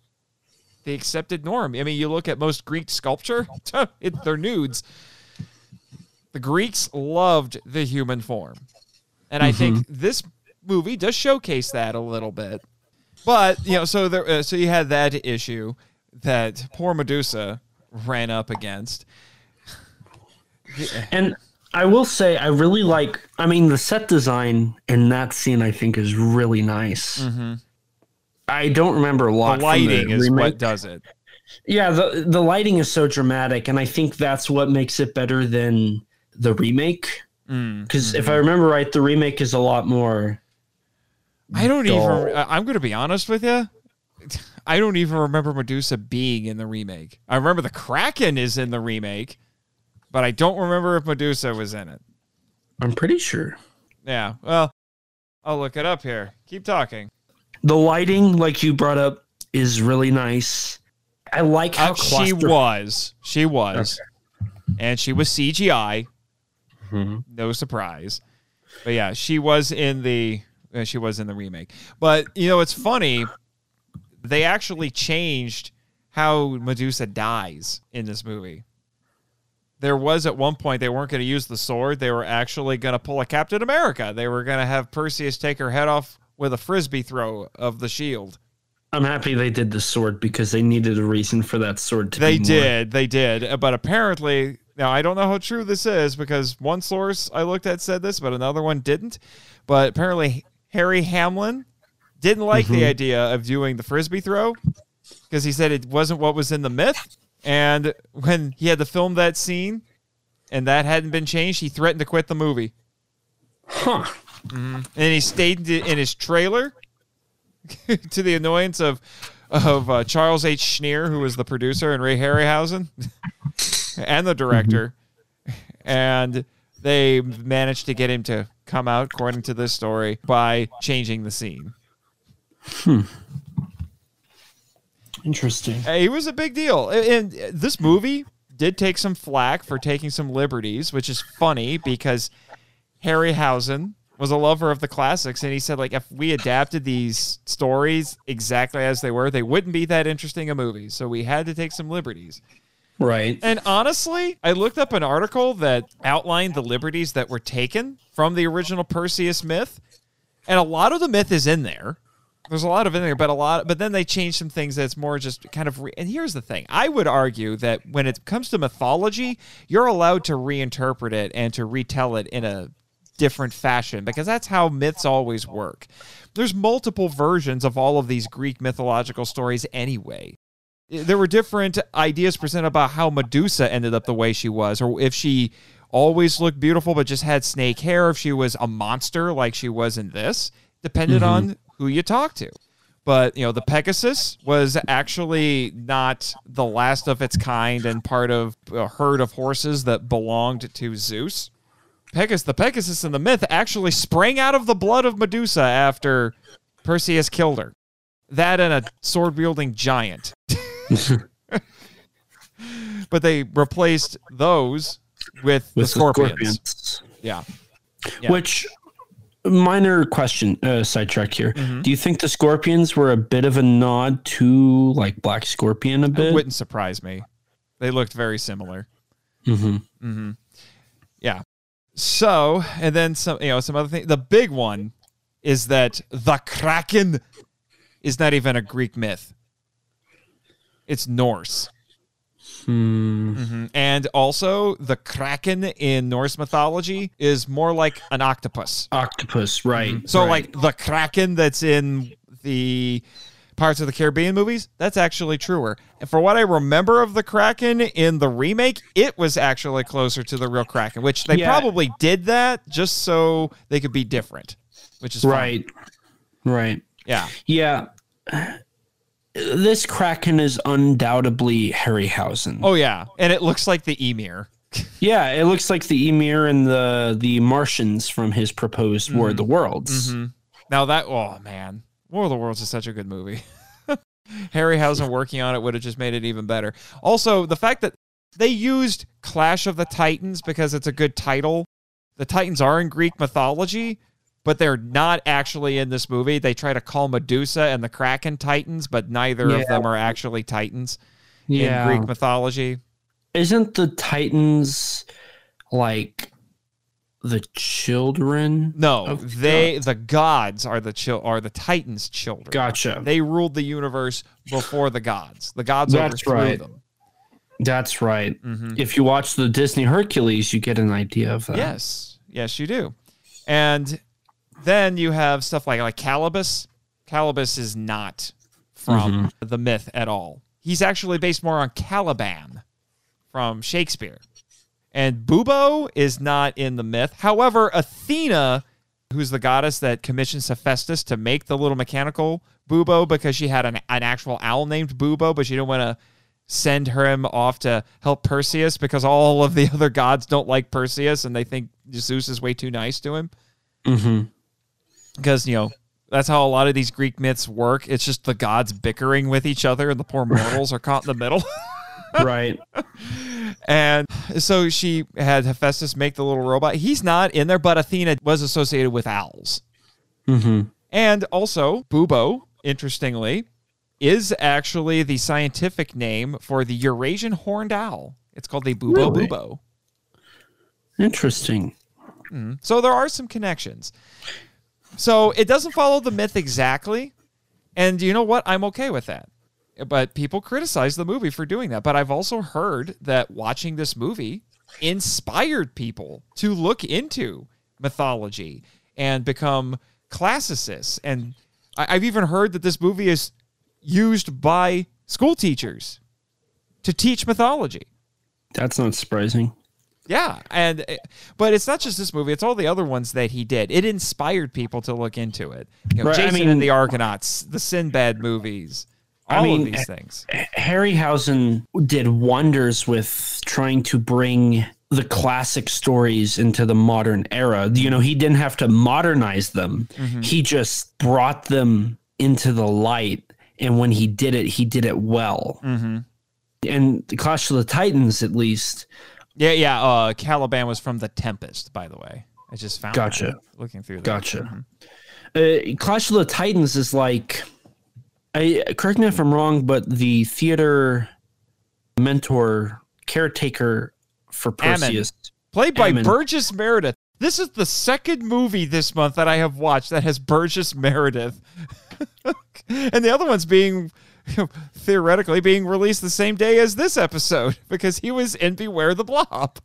the accepted norm. I mean, you look at most Greek sculpture; it, they're nudes. The Greeks loved the human form, and I think this movie does showcase that a little bit. But you know, so there, uh, so you had that issue that poor Medusa ran up against. And I will say, I really like. I mean, the set design in that scene, I think, is really nice. I don't remember a The lot. from lighting is remake. what does it. Yeah, the the lighting is so dramatic, and I think that's what makes it better than the remake. Mm. Because if I remember right, the remake is a lot more. I don't dull. even. I- I'm going to be honest with you. I don't even remember Medusa being in the remake. I remember the Kraken is in the remake, but I don't remember if Medusa was in it. I'm pretty sure Yeah. Well, I'll look it up here. Keep talking. the lighting, like you brought up, is really nice. I like how Uh, she claustro- was. She was. And she was CGI. Mhm. No surprise. But yeah, she was in the uh, she was in the remake. But you know, it's funny. They actually changed how Medusa dies in this movie. There was at one point they weren't going to use the sword. They were actually going to pull a Captain America. They were going to have Perseus take her head off with a frisbee throw of the shield. I'm happy they did the sword because they needed a reason for that sword to They be more- did, they did. But apparently, now I don't know how true this is because one source I looked at said this, but another one didn't. But apparently, Harry Hamlin didn't like the Mhm. idea of doing the frisbee throw because he said it wasn't what was in the myth. And when he had to film that scene and that hadn't been changed, he threatened to quit the movie. Huh. And he stayed in his trailer to the annoyance of of uh, Charles H. Schneer, who was the producer, and Ray Harryhausen, and the director, and they managed to get him to come out, according to this story, by changing the scene. Hmm. Interesting. It was a big deal. And this movie did take some flack for taking some liberties, which is funny because Harryhausen was a lover of the classics and he said like if we adapted these stories exactly as they were, they wouldn't be that interesting a movie. So we had to take some liberties. Right. And honestly, I looked up an article that outlined the liberties that were taken from the original Perseus myth, and a lot of the myth is in there. There's a lot of in there, but a lot, but then they changed some things that's more just kind of. Re- and here's the thing: I would argue that when it comes to mythology, you're allowed to reinterpret it and to retell it in a different fashion because that's how myths always work. There's multiple versions of all of these Greek mythological stories anyway there were different ideas presented about how Medusa ended up the way she was, or if she always looked beautiful but just had snake hair, if she was a monster like she was in this, depended mm-hmm. on who you talk to. But you know, the Pegasus was actually not the last of its kind and part of a herd of horses that belonged to Zeus. Pegasus, the Pegasus in the myth actually sprang out of the blood of Medusa after Perseus killed her. That and a sword wielding giant. but they replaced those with, the With scorpions. scorpions. Yeah. Yeah. Which minor question, uh, sidetrack here. Mm-hmm. Do you think the scorpions were a bit of a nod to like Black Scorpion a It bit? wouldn't surprise me. They looked very similar. Mhm. Mhm. Yeah. So, and then some, you know, some other thing. The big one is that the Kraken is not even a Greek myth. It's Norse. Hmm. Mhm. And also, the Kraken in Norse mythology is more like an octopus. Octopus, right? So, right. like the Kraken that's in the Pirates of the Caribbean movies, that's actually truer. And for what I remember of the Kraken in the remake, it was actually closer to the real Kraken, which they Yeah. probably did that just so they could be different, which is right, right. Yeah. Yeah. This Kraken is undoubtedly Harryhausen. Oh yeah, and it looks like the Ymir. Yeah, it looks like the Ymir and the the Martians from his proposed War of the mm-hmm. Worlds. Mm-hmm. Now that oh man, War of the Worlds is such a good movie. Harryhausen working on it would have just made it even better. Also, the fact that they used Clash of the Titans because it's a good title. The Titans are in Greek mythology, but they're not actually in this movie. They try to call Medusa and the Kraken Titans, but neither of them are actually Titans Yeah. in Greek mythology. Isn't the Titans like the children? No, they the gods are the chil- are the Titans' children. Gotcha. They ruled the universe before the gods. The gods That's overthrew right. them. That's right. Mhm. If you watch the Disney Hercules, you get an idea of that. Yes, yes, you do. And then you have stuff like like Calibos. Calibos is not from the myth at all. He's actually based more on Caliban from Shakespeare. And Bubo is not in the myth. However, Athena, who's the goddess that commissions Hephaestus to make the little mechanical Bubo because she had an, an actual owl named Bubo, but she didn't want to send him off to help Perseus because all of the other gods don't like Perseus and they think Zeus is way too nice to him. hmm Because, you know, that's how a lot of these Greek myths work. It's just the gods bickering with each other and the poor mortals are caught in the middle. right. And so she had Hephaestus make the little robot. He's not in there, but Athena was associated with owls. hmm And also, Bubo, interestingly, is actually the scientific name for the Eurasian horned owl. It's called the Bubo Really? Bubo. Interesting. So there are some connections. So it doesn't follow the myth exactly. And you know what? I'm okay with that. But people criticize the movie for doing that. But I've also heard that watching this movie inspired people to look into mythology and become classicists. And I've even heard that this movie is used by school teachers to teach mythology. That's not surprising. Yeah, and eh, but it's not just this movie; it's all the other ones that he did. It inspired people to look into it. You know, Right, I mean- and the Argonauts, the Sinbad movies, all I mean, of these things. Harryhausen did wonders with trying to bring the classic stories into the modern era. You know, he didn't have to modernize them. Mm-hmm. He just brought them into the light. And when he did it, he did it well. Mm-hmm. And Clash of the Titans, at least, Yeah, yeah. Uh, Caliban was from The Tempest, by the way. I just found. Gotcha. looking through. That. Gotcha. uh, Clash of the Titans is like, I correct me if I'm wrong, but the theater mentor caretaker for Ammon. Perseus. Played by Ammon. Burgess Meredith. This is the second movie this month that I have watched that has Burgess Meredith, and the other one's being theoretically being released the same day as this episode because he was in Beware the Blob.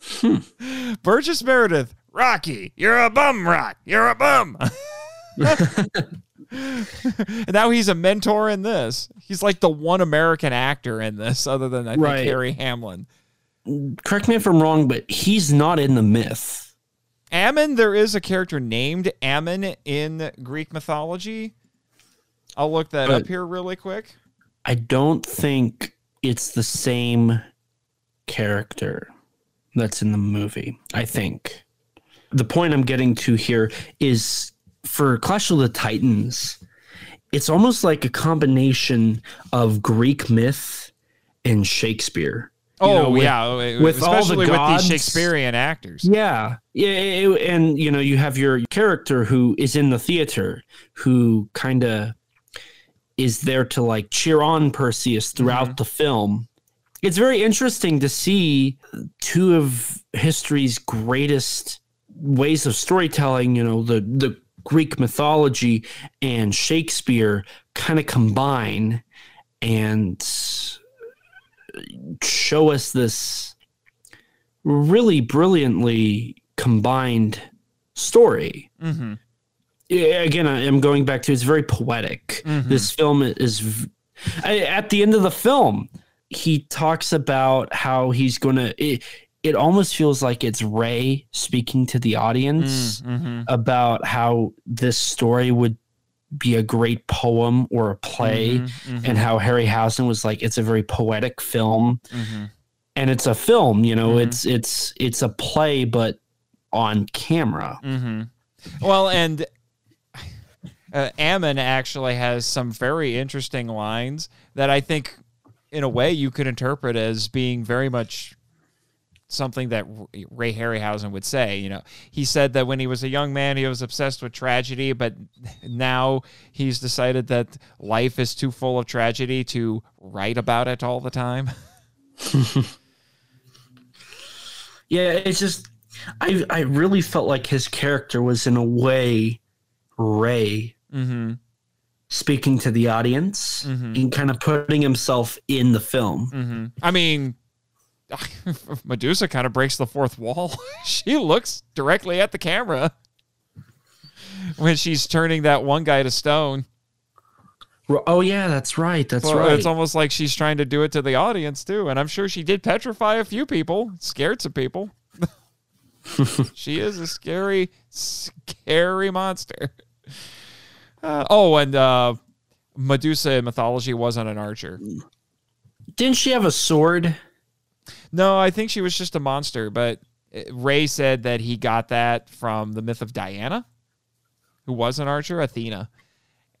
Hmm. Burgess Meredith, Rocky, you're a bum, Rock, you're a bum. and now he's a mentor in this. He's like the one American actor in this, other than I think Harry Hamlin. Correct me if I'm wrong, but he's not in the myth. Ammon, there is a character named Ammon in Greek mythology. I'll look that But- up here really quick. I don't think it's the same character that's in the movie. I think. The point I'm getting to here is for Clash of the Titans, it's almost like a combination of Greek myth and Shakespeare. You Oh know, with- yeah, oh, with all the especially with gods- these Shakespearean actors. Yeah. Yeah. and, you know, you have your character who is in the theater who kind of is there to like cheer on Perseus throughout the film. It's very interesting to see two of history's greatest ways of storytelling, you know, the, the Greek mythology and Shakespeare kind of combine and show us this really brilliantly combined story. hmm Yeah, Again, I am going back to it's very poetic. Mhm. This film is at the end of the film. He talks about how he's going to. It, it almost feels like it's Ray speaking to the audience hmm about how this story would be a great poem or a play, Mm-hmm. and how Harryhausen was like, it's a very poetic film hmm and it's a film you know Mhm. it's it's it's a play but on camera Well, and uh, Ammon actually has some very interesting lines that I think, in a way, you could interpret as being very much something that Ray Harryhausen would say. You know, he said that when he was a young man, he was obsessed with tragedy, but now he's decided that life is too full of tragedy to write about it all the time. yeah it's just i i really felt like his character was in a way ray hmm speaking to the audience Mhm. and kind of putting himself in the film hmm I mean, Medusa kind of breaks the fourth wall. she looks directly at the camera when she's turning that one guy to stone. Oh yeah that's right that's Well, right It's almost like she's trying to do it to the audience too, and I'm sure she did petrify a few people, scared some people. she is a scary, scary monster. Uh, oh, and uh, Medusa in mythology wasn't an archer. didn't she have a sword No, I think she was just a monster. But uh, Ray said that he got that from the myth of Diana, who was an archer, Athena.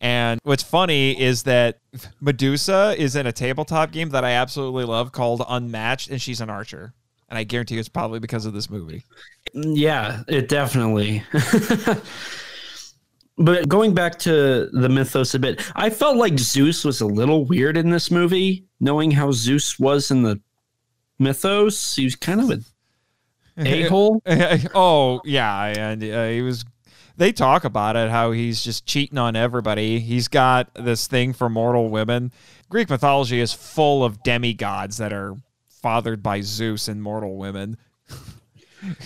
And what's funny is that Medusa is in a tabletop game that I absolutely love called Unmatched, and she's an archer. And I guarantee it's probably because of this movie. Yeah, it definitely. but going back to the mythos a bit, I felt like Zeus was a little weird in this movie, knowing how Zeus was in the mythos. He was kind of an a hole. oh yeah, and uh, he was. They talk about it how he's just cheating on everybody. He's got this thing for mortal women. Greek mythology is full of demigods that are fathered by Zeus and mortal women.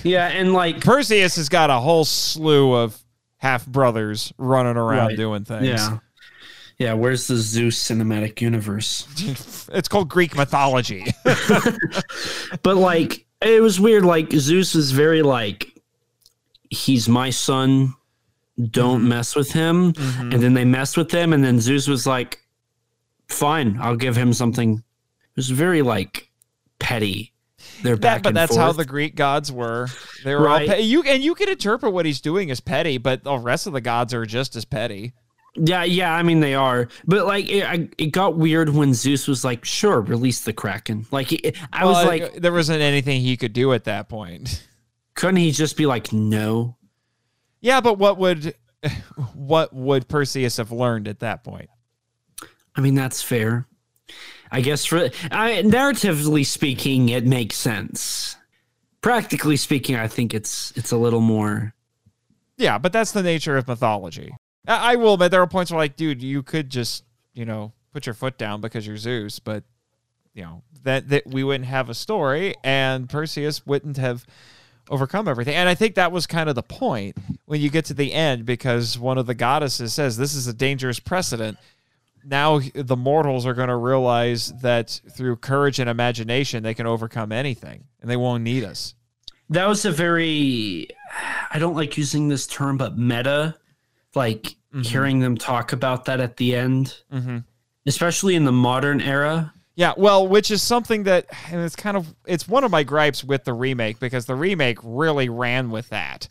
Yeah, and like, Perseus has got a whole slew of half brothers running around Right. doing things. yeah. Yeah, where's the Zeus cinematic universe? it's called Greek mythology. But like it was weird. Like Zeus was very like, he's my son. Don't Mhm. mess with him. Mhm. And then they messed with him, and then Zeus was like, "Fine, I'll give him something." It was very like petty. They're back That, but that's how the Greek gods were. They were Right. all petty. You and you can interpret what he's doing as petty, but the rest of the gods are just as petty. Yeah, yeah. I mean, they are, but like, it, I, it got weird when Zeus was like, "Sure, release the kraken." Like, it, I was like, uh, there wasn't anything he could do at that point. couldn't he just be like, "No"? Yeah, but what would what would Perseus have learned at that point? I mean, that's fair. I guess for I, narratively speaking, it makes sense. Practically speaking, I think it's it's a little more. Yeah, but that's the nature of mythology. I, I will admit there are points where, like, dude, you could just, you know, put your foot down because you're Zeus, but you know that that we wouldn't have a story, and Perseus wouldn't have overcome everything. And I think that was kind of the point when you get to the end, because one of the goddesses says this is a dangerous precedent. Now the mortals are going to realize that through courage and imagination they can overcome anything, and they won't need us. That was a very. I don't like using this term, but meta. Like Mhm. hearing them talk about that at the end, Mm-hmm. especially in the modern era. Yeah, well, which is something that and it's kind of it's one of my gripes with the remake because the remake really ran with that.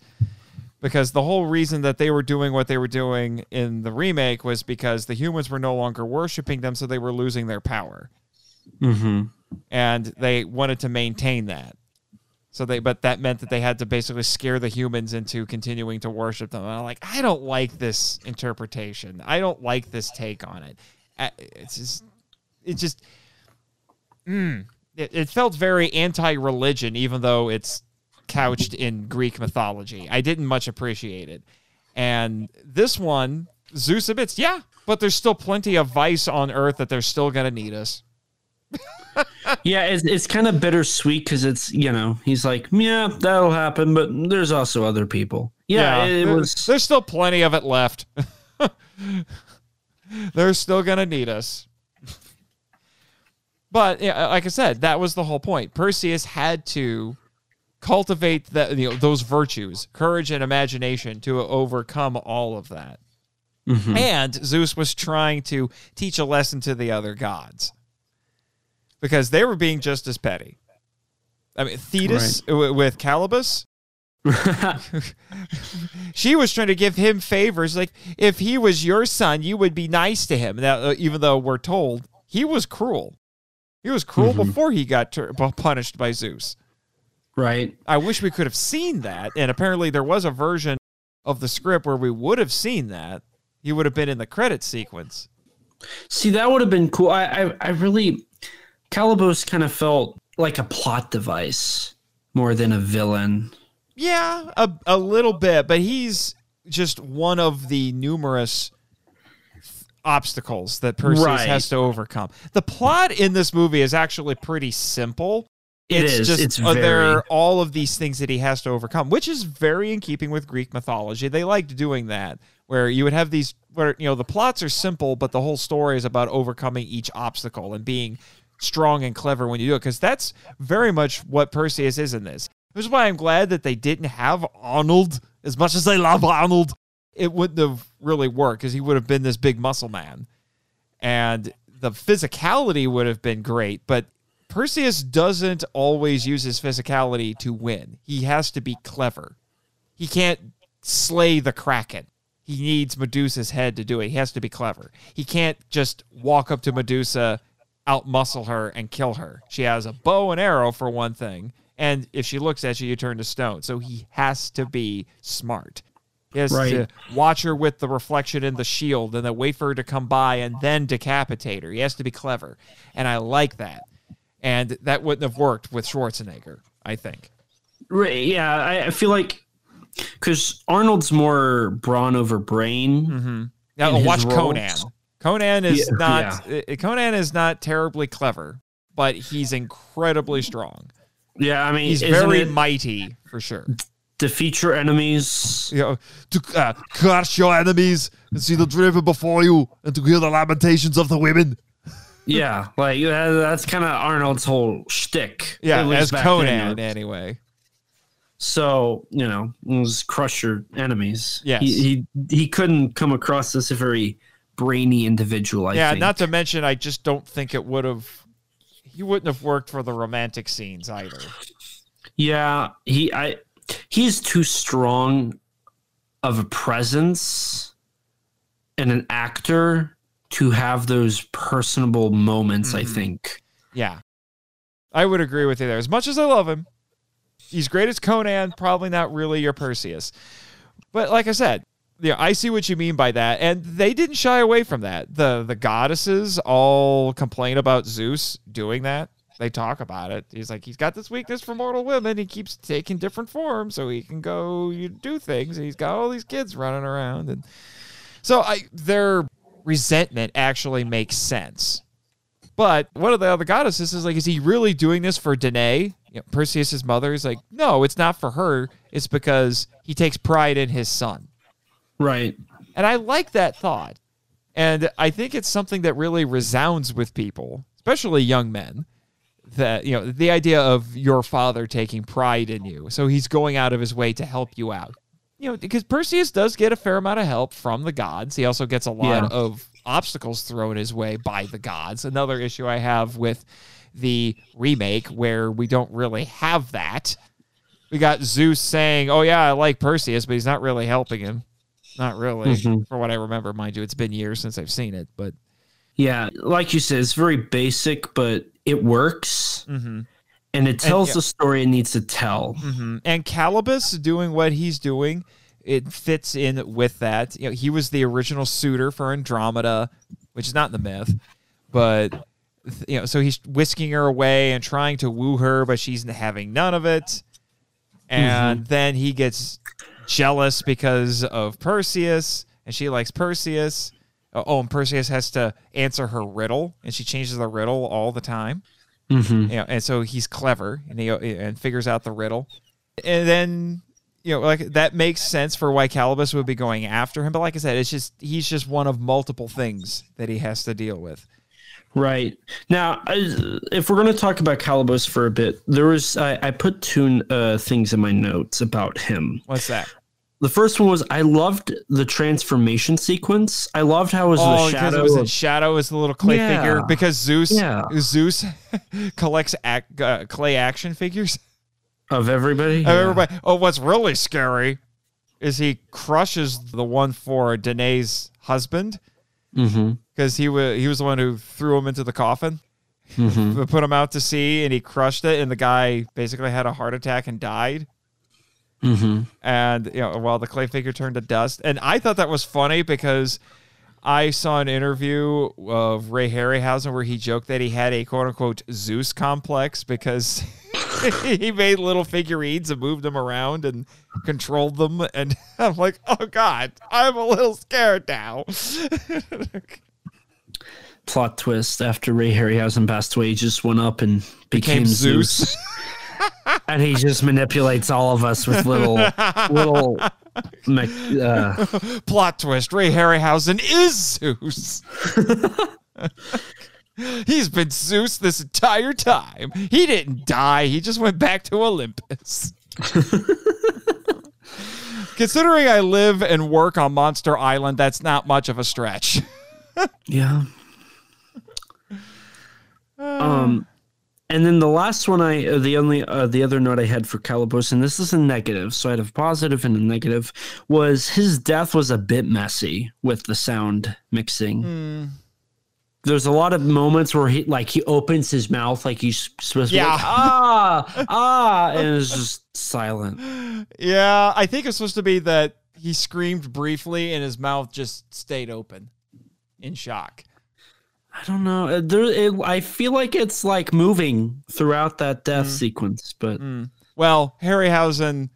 Because the whole reason that they were doing what they were doing in the remake was because the humans were no longer worshiping them, so they were losing their power. Mm-hmm. And they wanted to maintain that. So they but that meant that they had to basically scare the humans into continuing to worship them. And I'm like, I don't like this interpretation. I don't like this take on it. It's just it just mm, it, it felt very anti-religion even though it's couched in greek mythology. I didn't much appreciate it. And this one zeus admits yeah but there's still plenty of vice on earth that they're still going to need us. Yeah, it's it's kind of bittersweet because it's you know he's like yeah that'll happen, but there's also other people. Yeah, it, there- was. there's still plenty of it left. They're still going to need us. But yeah, like i said that was the whole point. Perseus had to cultivate that you know those virtues courage and imagination to overcome all of that. Mhm. and zeus was trying to teach a lesson to the other gods because they were being just as petty. I mean thetis w- with Calibos she was trying to give him favors. Like if he was your son you would be nice to him. Now uh, even though we're told he was cruel. He was cruel Mhm. before he got bu- punished by zeus right. i wish we could have seen that and apparently there was a version of the script where we would have seen that he would have been in the credit sequence See, that would have been cool. I, I, I really, Calibos kind of felt like a plot device more than a villain. Yeah, a, a little bit, but he's just one of the numerous obstacles that Perseus Right. has to overcome. The plot in this movie is actually pretty simple. It it's just It's uh, there are all of these things that he has to overcome, which is very in keeping with Greek mythology. They liked doing that, where you would have these where you know the plots are simple, but the whole story is about overcoming each obstacle and being strong and clever when you do it. Because that's very much what Perseus is in this. Which is why I'm glad that they didn't have Arnold. As much as I love Arnold, it wouldn't have really worked because he would have been this big muscle man and the physicality would have been great, but Perseus doesn't always use his physicality to win. He has to be clever. He can't slay the Kraken. He needs Medusa's head to do it. He has to be clever. He can't just walk up to Medusa, outmuscle her, and kill her. She has a bow and arrow for one thing, and if she looks at you, you turn to stone. So he has to be smart. He has Right. to watch her with the reflection in the shield and then wait for her to come by and then decapitate her. He has to be clever. And I like that. And that wouldn't have worked with Schwarzenegger, I think. Right, yeah, I, feel like because Arnold's more brawn over brain. Mm-hmm. Now watch roles. Conan. Conan is Yeah, not uh, Conan is not terribly clever, but he's incredibly strong. Yeah, I mean, He's very mighty for sure. defeat your enemies. You know, to uh, crush your enemies and see the driven before you, and to hear the lamentations of the women. Yeah, like that, that's kind of Arnold's whole shtick. Yeah, as Conan, then. anyway. So you know, was crush your enemies. Yeah, he he, he couldn't come across as a very brainy individual. I yeah, think. not to mention, I just don't think it would have. He wouldn't have worked for the romantic scenes either. Yeah, he I he's too strong of a presence and an actor to have those personable moments, I Mhm. think. Yeah, I would agree with you there. As much as I love him, he's great as Conan. Probably not really your Perseus. But like I said, yeah, I see what you mean by that, and they didn't shy away from that. the The goddesses all complain about Zeus doing that. They talk about it. He's like, he's got this weakness for mortal women. He keeps taking different forms so he can go you do things. And he's got all these kids running around, and so I their resentment actually makes sense. But one of the other goddesses is like, is he really doing this for Danae? You know, Perseus's mother is like, no, it's not for her. It's because he takes pride in his son. Right. And I like that thought. And I think it's something that really resounds with people, especially young men. That, you know, the idea of your father taking pride in you. So he's going out of his way to help you out. You know, because Perseus does get a fair amount of help from the gods. He also gets a lot Yeah. of obstacles thrown his way by the gods. Another issue I have with the remake where we don't really have that. We got Zeus saying, "Oh yeah, I like Perseus, but he's not really helping him." Not really, Mhm. for what I remember, mind you. It's been years since I've seen it, but Yeah, like you said, it's very basic, but it works mm-hmm. And it tells yeah. the story it needs to tell. Mm-hmm. and Calibos doing what he's doing, it fits in with that. You know, he was the original suitor for Andromeda, which is not in the myth, but you know, so he's whisking her away and trying to woo her, but she's having none of it. And then he gets jealous because of Perseus, and she likes Perseus. Oh, and Perseus has to answer her riddle, and she changes the riddle all the time. Mm-hmm. You know, and so he's clever and he and figures out the riddle. And then you know, like that makes sense for why Calibos would be going after him. But like I said, it's just he's just one of multiple things that he has to deal with. Right now, if we're going to talk about Calibos for a bit, there was I, I put two uh, things in my notes about him. What's that? The first one was I loved the transformation sequence. I loved how it was oh, the shadow. it was in shadow as the little clay Yeah. figure. Because Zeus, Yeah. Zeus collects ac- uh, clay action figures of everybody. of everybody. Oh, what's really scary is he crushes the one for Danae's husband Mm-hmm. because he was he was the one who threw him into the coffin. Mm-hmm. put him out to sea and he crushed it and the guy basically had a heart attack and died Mm-hmm. and you know while the clay figure turned to dust. And i thought that was funny because i saw an interview of ray harryhausen where he joked that he had a quote-unquote zeus complex because he made little figurines and moved them around and controlled them. And i'm like oh god i'm a little scared now. Plot twist: After Ray Harryhausen passed away, he just went up and became, Became Zeus. Zeus, and he just manipulates all of us with little little. Uh, plot twist. Ray harryhausen is zeus. He's been zeus this entire time. He didn't die. He just went back to olympus. Considering i live and work on monster island that's not much of a stretch. Yeah. Um, and then the last one I, uh, the only, uh, the other note I had for Calibos, and this is a negative, so I had a positive and a negative, was his death was a bit messy with the sound mixing. There's a lot of moments where he, like, he opens his mouth like he's supposed to be like, Yeah. ah, ah, and it's just silent. yeah i think it's supposed to be that he screamed briefly and his mouth just stayed open in shock I don't know. Uh, There, it, I feel like it's like moving throughout that death sequence, but Mm. Well, Harryhausen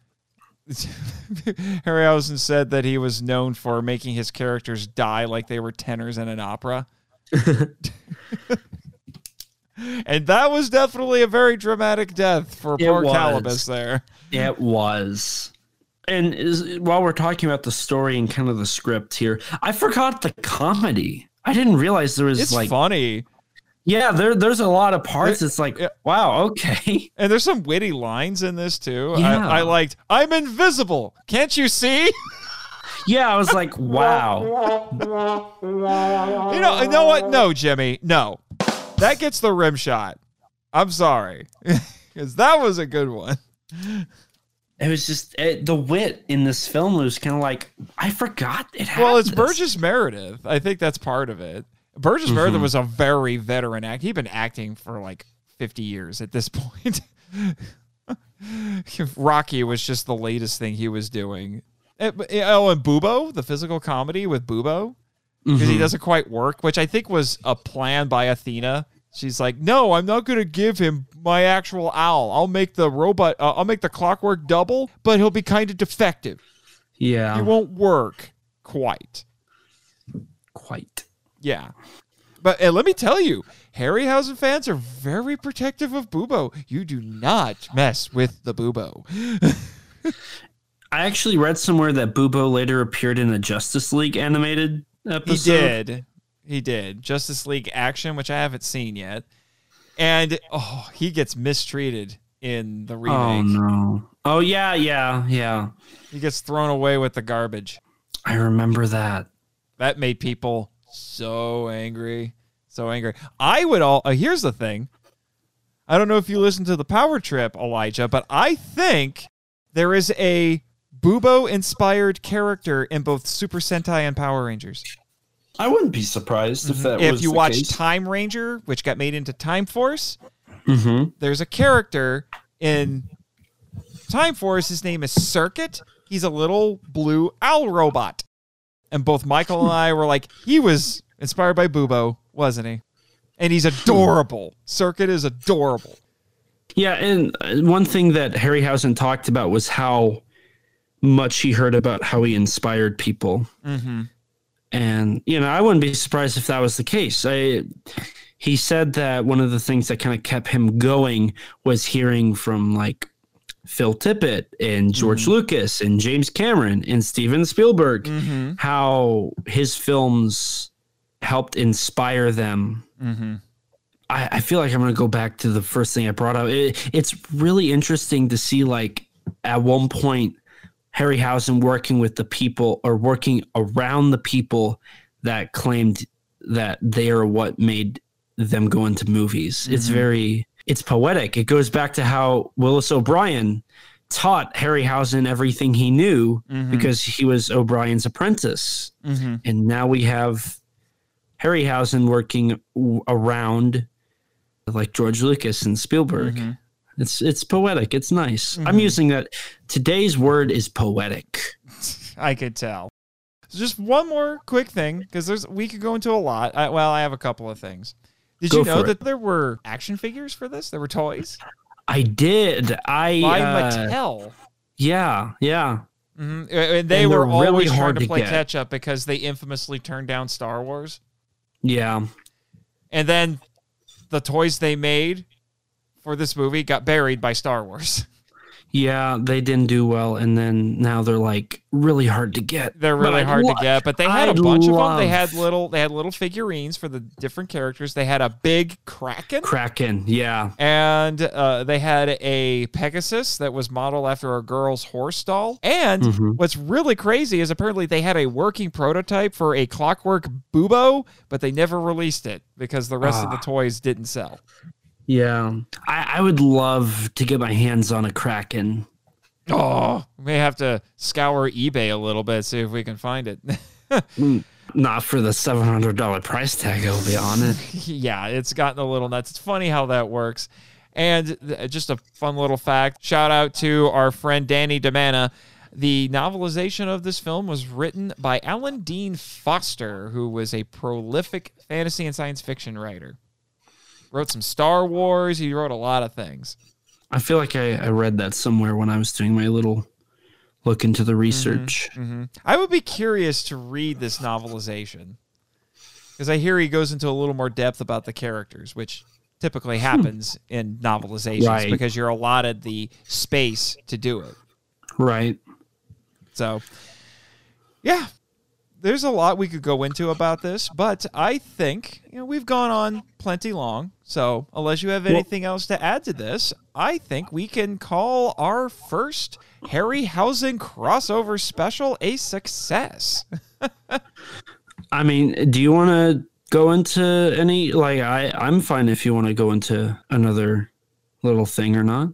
Harryhausen said that he was known for making his characters die like they were tenors in an opera. and that was definitely a very dramatic death for It poor was. Calibos there. It was. And is, while we're talking about the story and kind of the script here, I forgot the comedy. I didn't realize there was It's like, funny. Yeah, there there's a lot of parts. It's like, wow, okay. And there's some witty lines in this too. Yeah. I, I liked, I'm invisible. Can't you see? Yeah, I was like, wow. You know, you know what? No, Jimmy, no. That gets the rim shot. I'm sorry, because that was a good one. It was just it, the wit in this film was kind of like I forgot it. Had Well, it's this. Burgess Meredith. I think that's part of it. Burgess Meredith was a very veteran act. He'd been acting for like 50 years at this point. Rocky was just the latest thing he was doing. Eh, eh, Oh, and Bubo, the physical comedy with Bubo, because he doesn't quite work, which I think was a plan by Athena. She's like, "No, I'm not going to give him my actual owl. I'll make the robot. Uh, I'll make the clockwork double, but he'll be kind of defective. Yeah. He won't work quite." quite. Yeah. But and let me tell you, Harryhausen fans are very protective of Bubo. You do not mess with the Bubo. I actually read somewhere that Bubo later appeared in a Justice League animated episode. He did. He did. Justice League Action, which I haven't seen yet. And oh, he gets mistreated in the remake. Oh no. Oh yeah, yeah, yeah. He gets thrown away with the garbage. I remember that. That made people so angry. So angry. I would all uh, here's the thing. I don't know if you listen to the Power Trip, Elijah, but I think there is a Bubo inspired character in both Super Sentai and Power Rangers. I wouldn't be surprised if that if was you the watch case. Time Ranger, which got made into Time Force, Mhm. there's a character in Time Force. His name is Circuit. He's a little blue owl robot. And both Michael and I were like, he was inspired by Bubo, wasn't he? And he's adorable. Circuit is adorable. Yeah, and uh, one thing that Harryhausen talked about was how much he heard about how he inspired people. Mm-hmm. And you know, I wouldn't be surprised if that was the case. I he said that one of the things that kind of kept him going was hearing from like Phil Tippett and George Lucas and James Cameron and Steven Spielberg Mm-hmm. how his films helped inspire them. Mm-hmm. I, I feel like I'm going to go back to the first thing I brought up. It, it's really interesting to see, like, at one point, Harryhausen working with the people or working around the people that claimed that they are what made them go into movies. It's Mhm. very, it's poetic. It goes back to how Willis O'Brien taught Harryhausen everything he knew Mhm. because he was O'Brien's apprentice Mm-hmm. and now we have Harryhausen working w- around like George Lucas and Spielberg. It's it's poetic. It's nice. I'm Mhm. using that. Today's word is poetic. I could tell. So just one more quick thing, because there's we could go into a lot. I, well, I have a couple of things. Did Go you know that there were action figures for this? There were toys I did. I by uh, Mattel. yeah yeah. hmm And they And were really always trying hard to to play get. catch up because they infamously turned down Star Wars. Yeah. And then the toys they made for this movie got buried by Star Wars. Yeah, they didn't do well, and then now they're like really hard to get. They're really hard to get, but they had a I'd bunch of them. They had little they had little figurines for the different characters. They had a big Kraken. Kraken. Yeah, and uh, they had a Pegasus that was modeled after a girl's horse doll. And Mhm. what's really crazy is apparently they had a working prototype for a Clockwork Bubo, but they never released it because the rest of the Ah. toys didn't sell. Yeah. I, I would love to get my hands on a Kraken. Oh, we may have to scour eBay a little bit see if we can find it. Mm, Not for the seven hundred dollar price tag. I'll be honest. yeah, it's gotten a little nuts. It's funny how that works. And th- just a fun little fact shout out to our friend Danny DeMana. The novelization of this film was written by Alan Dean Foster, who was a prolific fantasy and science fiction writer. Wrote some Star Wars, he wrote a lot of things. I feel like I, I read that somewhere when I was doing my little look into the research. hmm I would be curious to read this novelization because I hear he goes into a little more depth about the characters, which typically happens in novelizations Right. because you're allotted the space to do it. Right. So, yeah, there's a lot we could go into about this, but I think you know we've gone on plenty long. So unless you have anything else to add to this, I think we can call our first Harryhausen crossover special a success. I mean, do you want to go into any? Like, I I'm fine if you want to go into another little thing or not.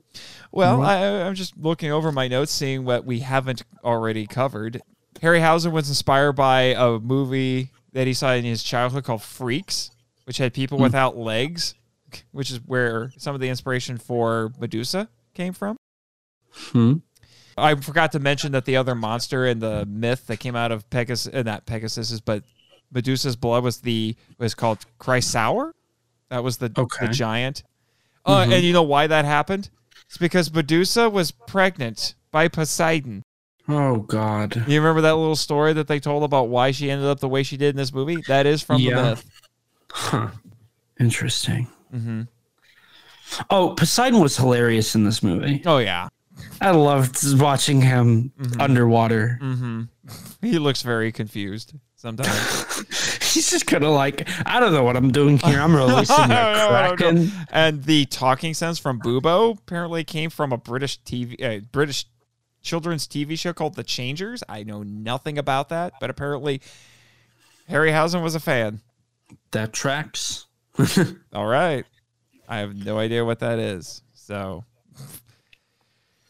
Well, I, I'm just looking over my notes, seeing what we haven't already covered. Harryhausen was inspired by a movie that he saw in his childhood called Freaks, which had people without legs, which is where some of the inspiration for Medusa came from. Hmm. I forgot to mention that the other monster in the myth that came out of Pegasus, uh, not Pegasus's, but Medusa's blood was the was called Chrysaor. That was the Okay. the giant. Uh, Mhm. and you know why that happened? It's because Medusa was pregnant by Poseidon. Oh God. You remember that little story that they told about why she ended up the way she did in this movie? That is from Yeah. the myth. Huh. Interesting. hmm Oh, Poseidon was hilarious in this movie. Oh yeah. I loved watching him Mhm. underwater. hmm He looks very confused sometimes. He's just kind of like, I don't know what I'm doing here. I'm releasing a don't know what I'm kraken. and the talking sense from Bubo apparently came from a British TV, uh, British children's TV show called The Changers. I know nothing about that, but apparently Harryhausen was a fan. That tracks. All right. I have no idea what that is. So,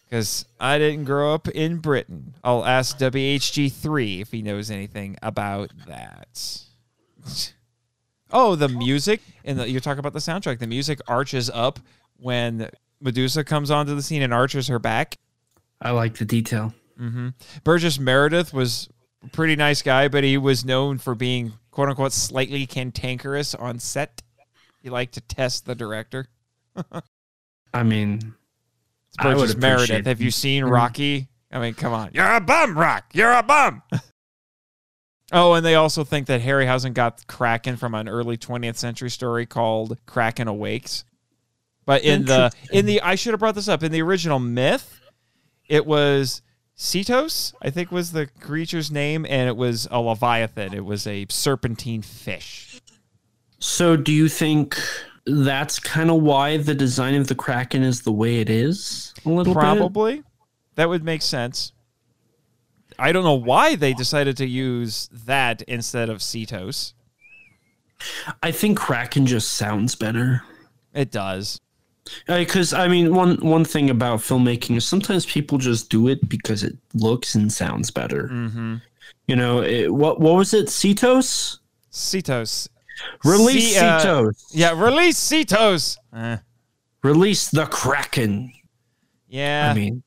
because I didn't grow up in Britain, I'll ask WHG3 if he knows anything about that. Oh, the music and the, you're talking about the soundtrack. The music arches up when Medusa comes onto the scene and arches her back. I like the detail. hmm Burgess Meredith was a pretty nice guy, but he was known for being quote unquote slightly cantankerous on set. He liked to test the director. I mean, It's I Burgess Meredith. Have you seen Mhm. Rocky? I mean, come on. You're a bum, Rock. You're a bum. oh, and they also think that Harryhausen got Kraken from an early 20th century story called Kraken Awakes. But in the in the I should have brought this up in the original myth, it was Cetos, I think was the creature's name, and it was a leviathan. It was a serpentine fish. so do you think that's kind of why the design of the kraken is the way it is? A little bit. Probably. That would make sense. I don't know why they decided to use that instead of Cetos. I think kraken just sounds better. It does. Because I mean, one one thing about filmmaking is sometimes people just do it because it looks and sounds better. Mm-hmm. You know, it, what what was it? Cetos. Cetos. Release Ce- uh, Cetos. Yeah, release Cetos. Eh, Release the Kraken. yeah. I mean,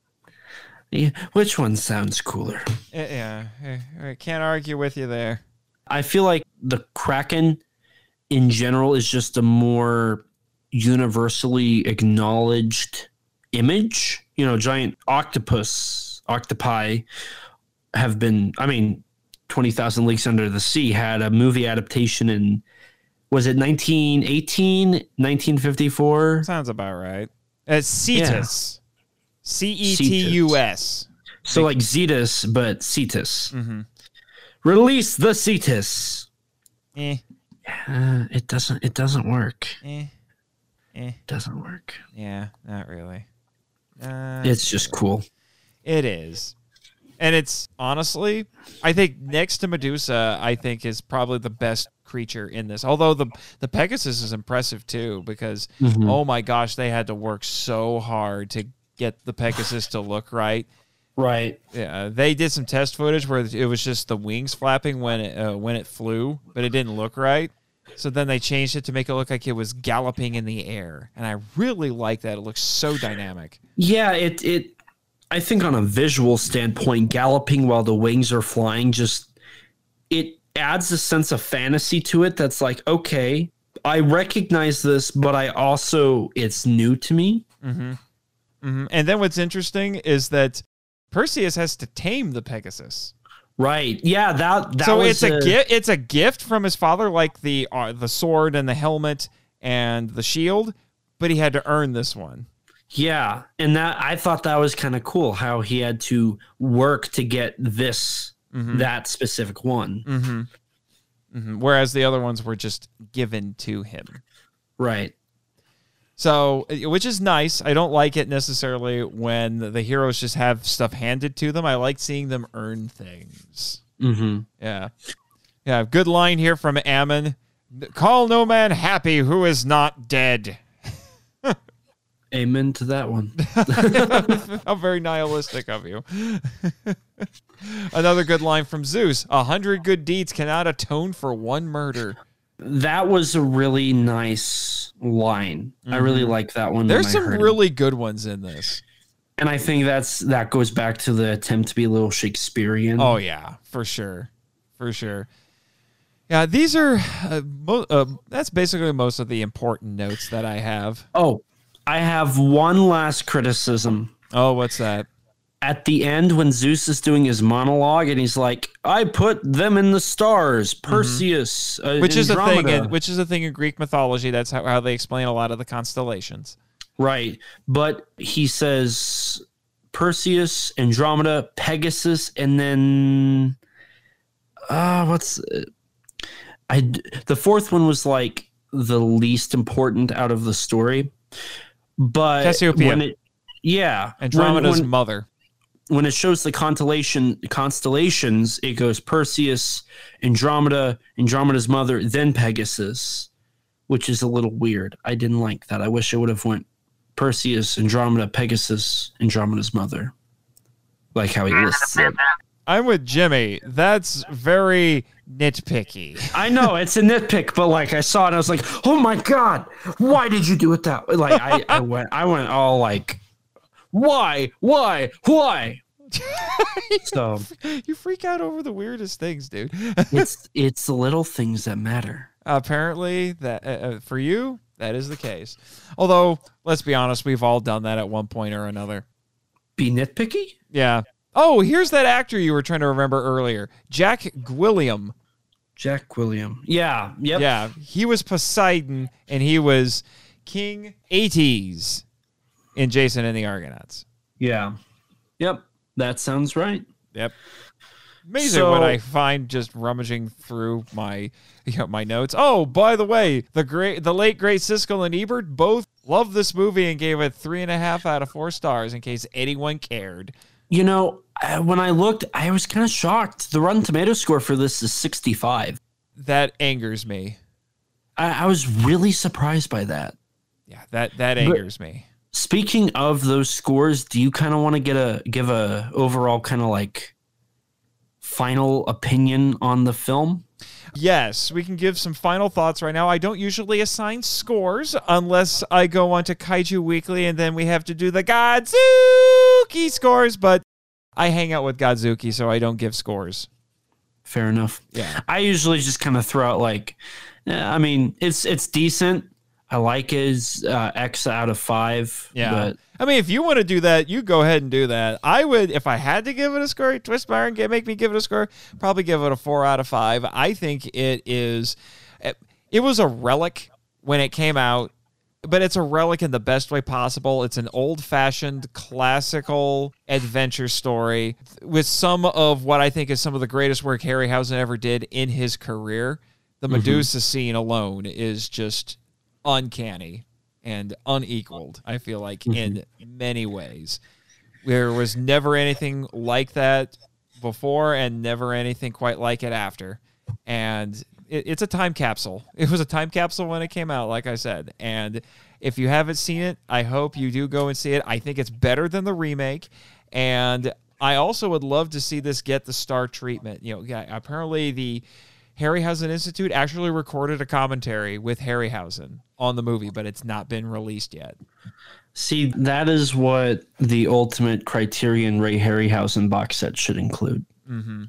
yeah, which one sounds cooler? eh, yeah. eh, I can't argue with you there. I feel like the Kraken in general is just a more universally acknowledged image. You know, giant octopus, octopi have been, I mean, 20,000 Leagues Under the Sea had a movie adaptation in, was it 1918, 1954? Sounds about right. It's Cetus. C E T U S. So like Zetus, but Cetus. Mm-hmm. Release the Cetus. Eh, Uh, it doesn't. It doesn't work. eh, eh. It doesn't work. Yeah, not really. Uh, It's just cool. It is. And it's honestly, I think next to Medusa, I think is probably the best creature in this. Although the the Pegasus is impressive too, because Mhm. oh my gosh, they had to work so hard to get the Pegasus to look right. Right. Yeah, they did some test footage where it was just the wings flapping when it uh, when it flew, but it didn't look right. So then they changed it to make it look like it was galloping in the air, and I really like that. It looks so dynamic. Yeah. It. It. I think on a visual standpoint, galloping while the wings are flying just it adds a sense of fantasy to it. That's like okay, I recognize this, but I also it's new to me. Mm-hmm. hmm And then what's interesting is that Perseus has to tame the Pegasus. Right. Yeah. That. That so was it's a, gift. It's a gift from his father, like the uh, the sword and the helmet and the shield. But he had to earn this one. Yeah, and that I thought that was kind of cool how he had to work to get this Mhm. that specific one. Mm-hmm. hmm Whereas the other ones were just given to him. Right. So, uh, which is nice. I don't like it necessarily when the heroes just have stuff handed to them. I like seeing them earn things. Mm-hmm. Yeah. Yeah. Good line here from Ammon. Call no man happy who is not dead. Amen to that one. How very nihilistic of you. Another good line from Zeus. A hundred good deeds cannot atone for one murder. That was a really nice line. I really like that one. There's some heard it. really good ones in this. and I think that's that goes back to the attempt to be a little Shakespearean. Oh yeah, for sure, for sure. Yeah, these are uh, mo- uh, that's basically most of the important notes that I have. Oh, I have one last criticism. Oh, what's that? At the end, when Zeus is doing his monologue, and he's like, "I put them in the stars, Perseus, uh, Mm-hmm. Which is a thing, in, which is a thing in Greek mythology. That's how, how they explain a lot of the constellations. right?" But he says Perseus, Andromeda, Pegasus, and then uh what's I d- the fourth one was like the least important out of the story, but Cassiopeia. when it yeah when- Andromeda's when- mother. When it shows the constellation constellations, it goes Perseus, Andromeda, Andromeda's mother, then Pegasus, which is a little weird. I didn't like that. I wish it would have went Perseus, Andromeda, Pegasus, Andromeda's mother, like how he mm. lists it. I'm with Jimmy. That's very nitpicky. I know it's a nitpick, but like I saw it, I was like, "Oh my god, why did you do it that way?" Like I, I went, I went all like, "Why, why, why?" So you freak out over the weirdest things, dude. it's it's the little things that matter. Apparently, that uh, uh, for you, that is the case. Although, let's be honest, we've all done that at one point or another. Be nitpicky. Yeah. Oh, here's that actor you were trying to remember earlier, Jack Gwillim. Jack William. Yeah. Yep. Yeah, he was Poseidon, and he was King Aetes in Jason and the Argonauts. Yeah. Yep. That sounds right. Yep. Amazing what I find just rummaging through my you know, my notes. Oh, by the way, the great the late great Siskel and Ebert both loved this movie and gave it three and a half out of four stars in case anyone cared. You know, when I looked, I was kind of shocked. The Rotten Tomato score for this is 65. That angers me. I, I was really surprised by that. Yeah, that that angers me. Speaking of those scores, do you kind of want to get a give a overall kind of like final opinion on the film? Yes, we can give some final thoughts right now. I don't usually assign scores unless I go on to Kaiju Weekly and then we have to do the Godzuki scores, but I hang out with Godzuki, so I don't give scores. Fair enough. Yeah. I usually just kind of throw out like, eh, I mean, it's it's decent. I like his uh, X out of five. Yeah. but I mean, if you want to do that, you go ahead and do that. I would, if I had to give it a score, twist my arm, get make me give it a score, probably give it a four out of five. I think it is, it, it was a relic when it came out, but it's a relic in the best way possible. It's an old fashioned classical adventure story with some of what I think is some of the greatest work Harryhausen ever did in his career. The Medusa scene alone is just uncanny and unequaled, I feel like, mm-hmm. in many ways. There was never anything like that before and never anything quite like it after. And it, it's a time capsule. It was a time capsule when it came out, like I said. And if you haven't seen it, I hope you do go and see it. I think it's better than the remake. And I also would love to see this get the star treatment. You know, yeah, apparently the Harryhausen Institute actually recorded a commentary with Harryhausen on the movie, but it's not been released yet. see, that is what the ultimate Criterion Ray Harryhausen box set should include. hmm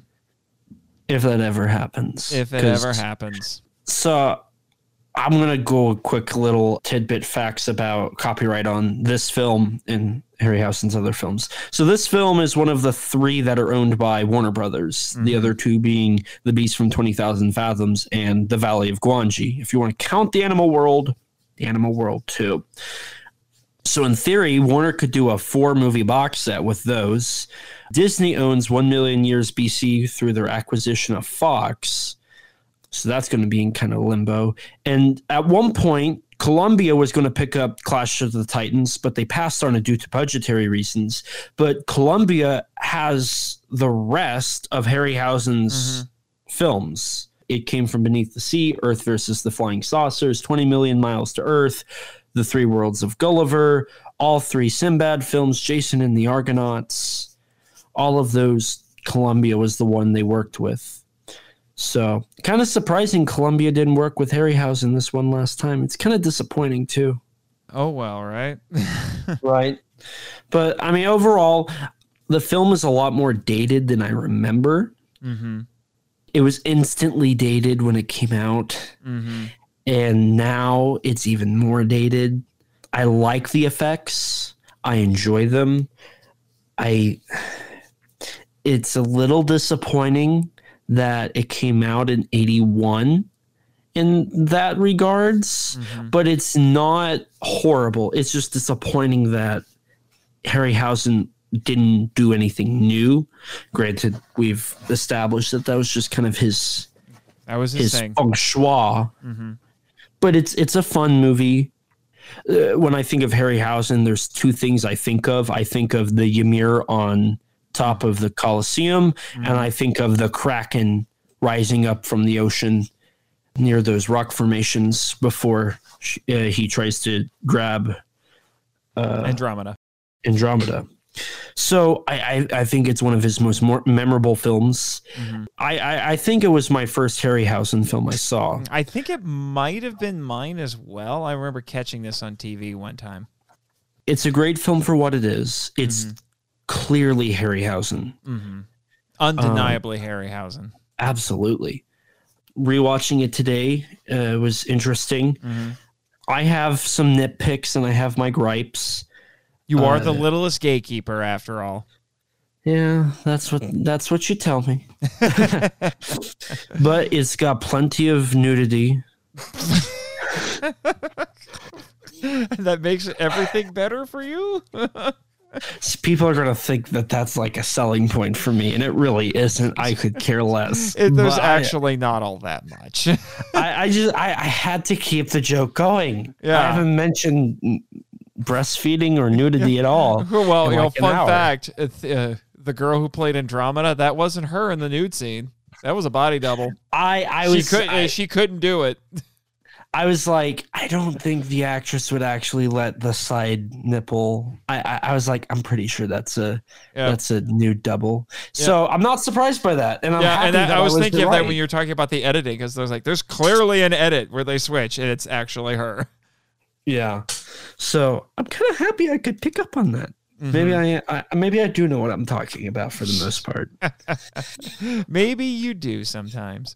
If that ever happens. If it ever happens. So I'm gonna go a quick little tidbit facts about copyright on this film and Harryhausen's other films. So this film is one of the three that are owned by Warner Brothers. The Mhm. other two being The Beast from Twenty Thousand Fathoms and The Valley of Gwangi. If you want to count the Animal World, the Animal World too. So in theory, Warner could do a four movie box set with those. Disney owns 1 million years BC through their acquisition of Fox. So that's going to be in kind of limbo. And at one point, Columbia was going to pick up Clash of the Titans, but they passed on it due to budgetary reasons. But Columbia has the rest of Harryhausen's mm-hmm. films. It came from beneath the sea, Earth versus the Flying Saucers, 20 million miles to Earth, The Three Worlds of Gulliver, all three Sinbad films, Jason and the Argonauts. All of those, Columbia was the one they worked with. So, kind of surprising Columbia didn't work with Harryhausen this one last time. It's kind of disappointing too. Oh well, right? right. But I mean, overall, the film is a lot more dated than I remember. mm-hmm. It was instantly dated when it came out, Mm-hmm. and now it's even more dated. I like the effects. I enjoy them. I it's a little disappointing that it came out in 81 in that regards Mm-hmm. but it's not horrible. It's just disappointing that Harryhausen didn't do anything new. Granted, we've established that that was just kind of his That was his, his thing. feng shui. Mm-hmm. But it's it's a fun movie. Uh, when I think of Harryhausen, there's two things I think of. I think of the Ymir on top of the Colosseum, Mm-hmm. and I think of the Kraken rising up from the ocean near those rock formations before sh- uh, he tries to grab uh, Andromeda. Andromeda. So I, I, I think it's one of his most more memorable films. Mhm. I, I, I think it was my first Harryhausen film I saw. I think it might have been mine as well. I remember catching this on TV one time. It's a great film for what it is. It's clearly Harryhausen. Mm-hmm. Undeniably Harryhausen. Absolutely. Rewatching it today uh, was interesting. Mhm. I have some nitpicks and I have my gripes. You are the Uh, littlest gatekeeper, after all. Yeah, that's what that's what you tell me. but it's got plenty of nudity. that makes everything better for you. People are gonna think that that's like a selling point for me, and it really isn't. I could care less. It, there's But I- actually not all that much. I, I just I, I had to keep the joke going. Yeah. I haven't mentioned breastfeeding or nudity at all. well, you know, like fun fact: uh, uh, the girl who played Andromeda, that wasn't her in the nude scene. That was a body double. I I she was couldn't. I, she couldn't do it. I was like I don't think the actress would actually let the side nipple. I I, I was like I'm pretty sure that's a Yeah. that's a nude double. So I'm not surprised by that, and I'm yeah, and that, that I was thinking of that when you were talking about the editing, because there's like, there's clearly an edit where they switch, and it's actually her. Yeah. So I'm kind of happy I could pick up on that. Mm-hmm. Maybe I, I maybe I do know what I'm talking about for the most part. Maybe you do sometimes.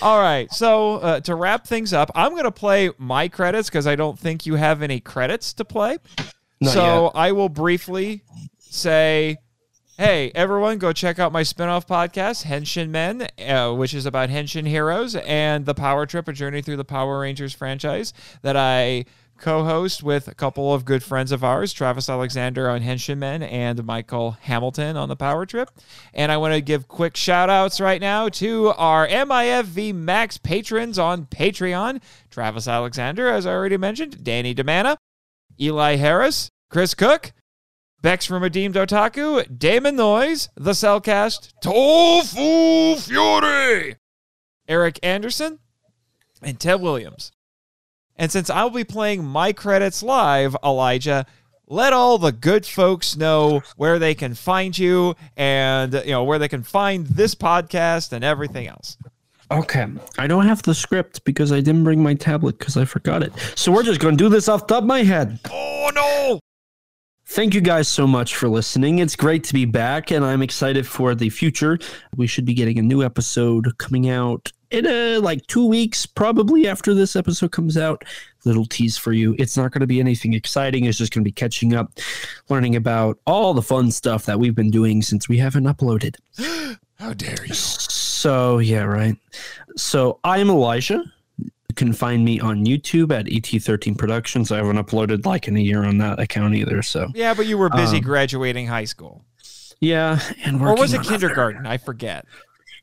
All right. So uh, to wrap things up, I'm going to play my credits because I don't think you have any credits to play. Not so yet. I will briefly say, hey, everyone, go check out my spinoff podcast, Henshin Men, uh, which is about Henshin heroes, and the Power Trip, a journey through the Power Rangers franchise that I co-host with a couple of good friends of ours, Travis Alexander on Henshin Men and Michael Hamilton on the Power Trip. And I want to give quick shout outs right now to our MIFV Max patrons on Patreon, Travis Alexander, as I already mentioned, Danny Demana, Eli Harris, Chris Cook, Bex from Redeemed Otaku, Damon Noise, The Cellcast, Tofu Fury, Eric Anderson, and Ted Williams. And since I'll be playing my credits live, Elijah, let all the good folks know where they can find you and you know where they can find this podcast and everything else. Okay. I don't have the script because I didn't bring my tablet because I forgot it. So we're just going to do this off the top of my head. Oh no! Thank you guys so much for listening. It's great to be back, and I'm excited for the future. We should be getting a new episode coming out in uh, like two weeks, probably after this episode comes out. Little tease for you. It's not going to be anything exciting. It's just going to be catching up, learning about all the fun stuff that we've been doing since we haven't uploaded. How dare you? So, yeah, right. So, I'm Elijah, You can find me on YouTube at ET13 Productions. I haven't uploaded like in a year on that account either. So Yeah, but you were busy Um, graduating high school. yeah, and Or was it on other- kindergarten? I forget.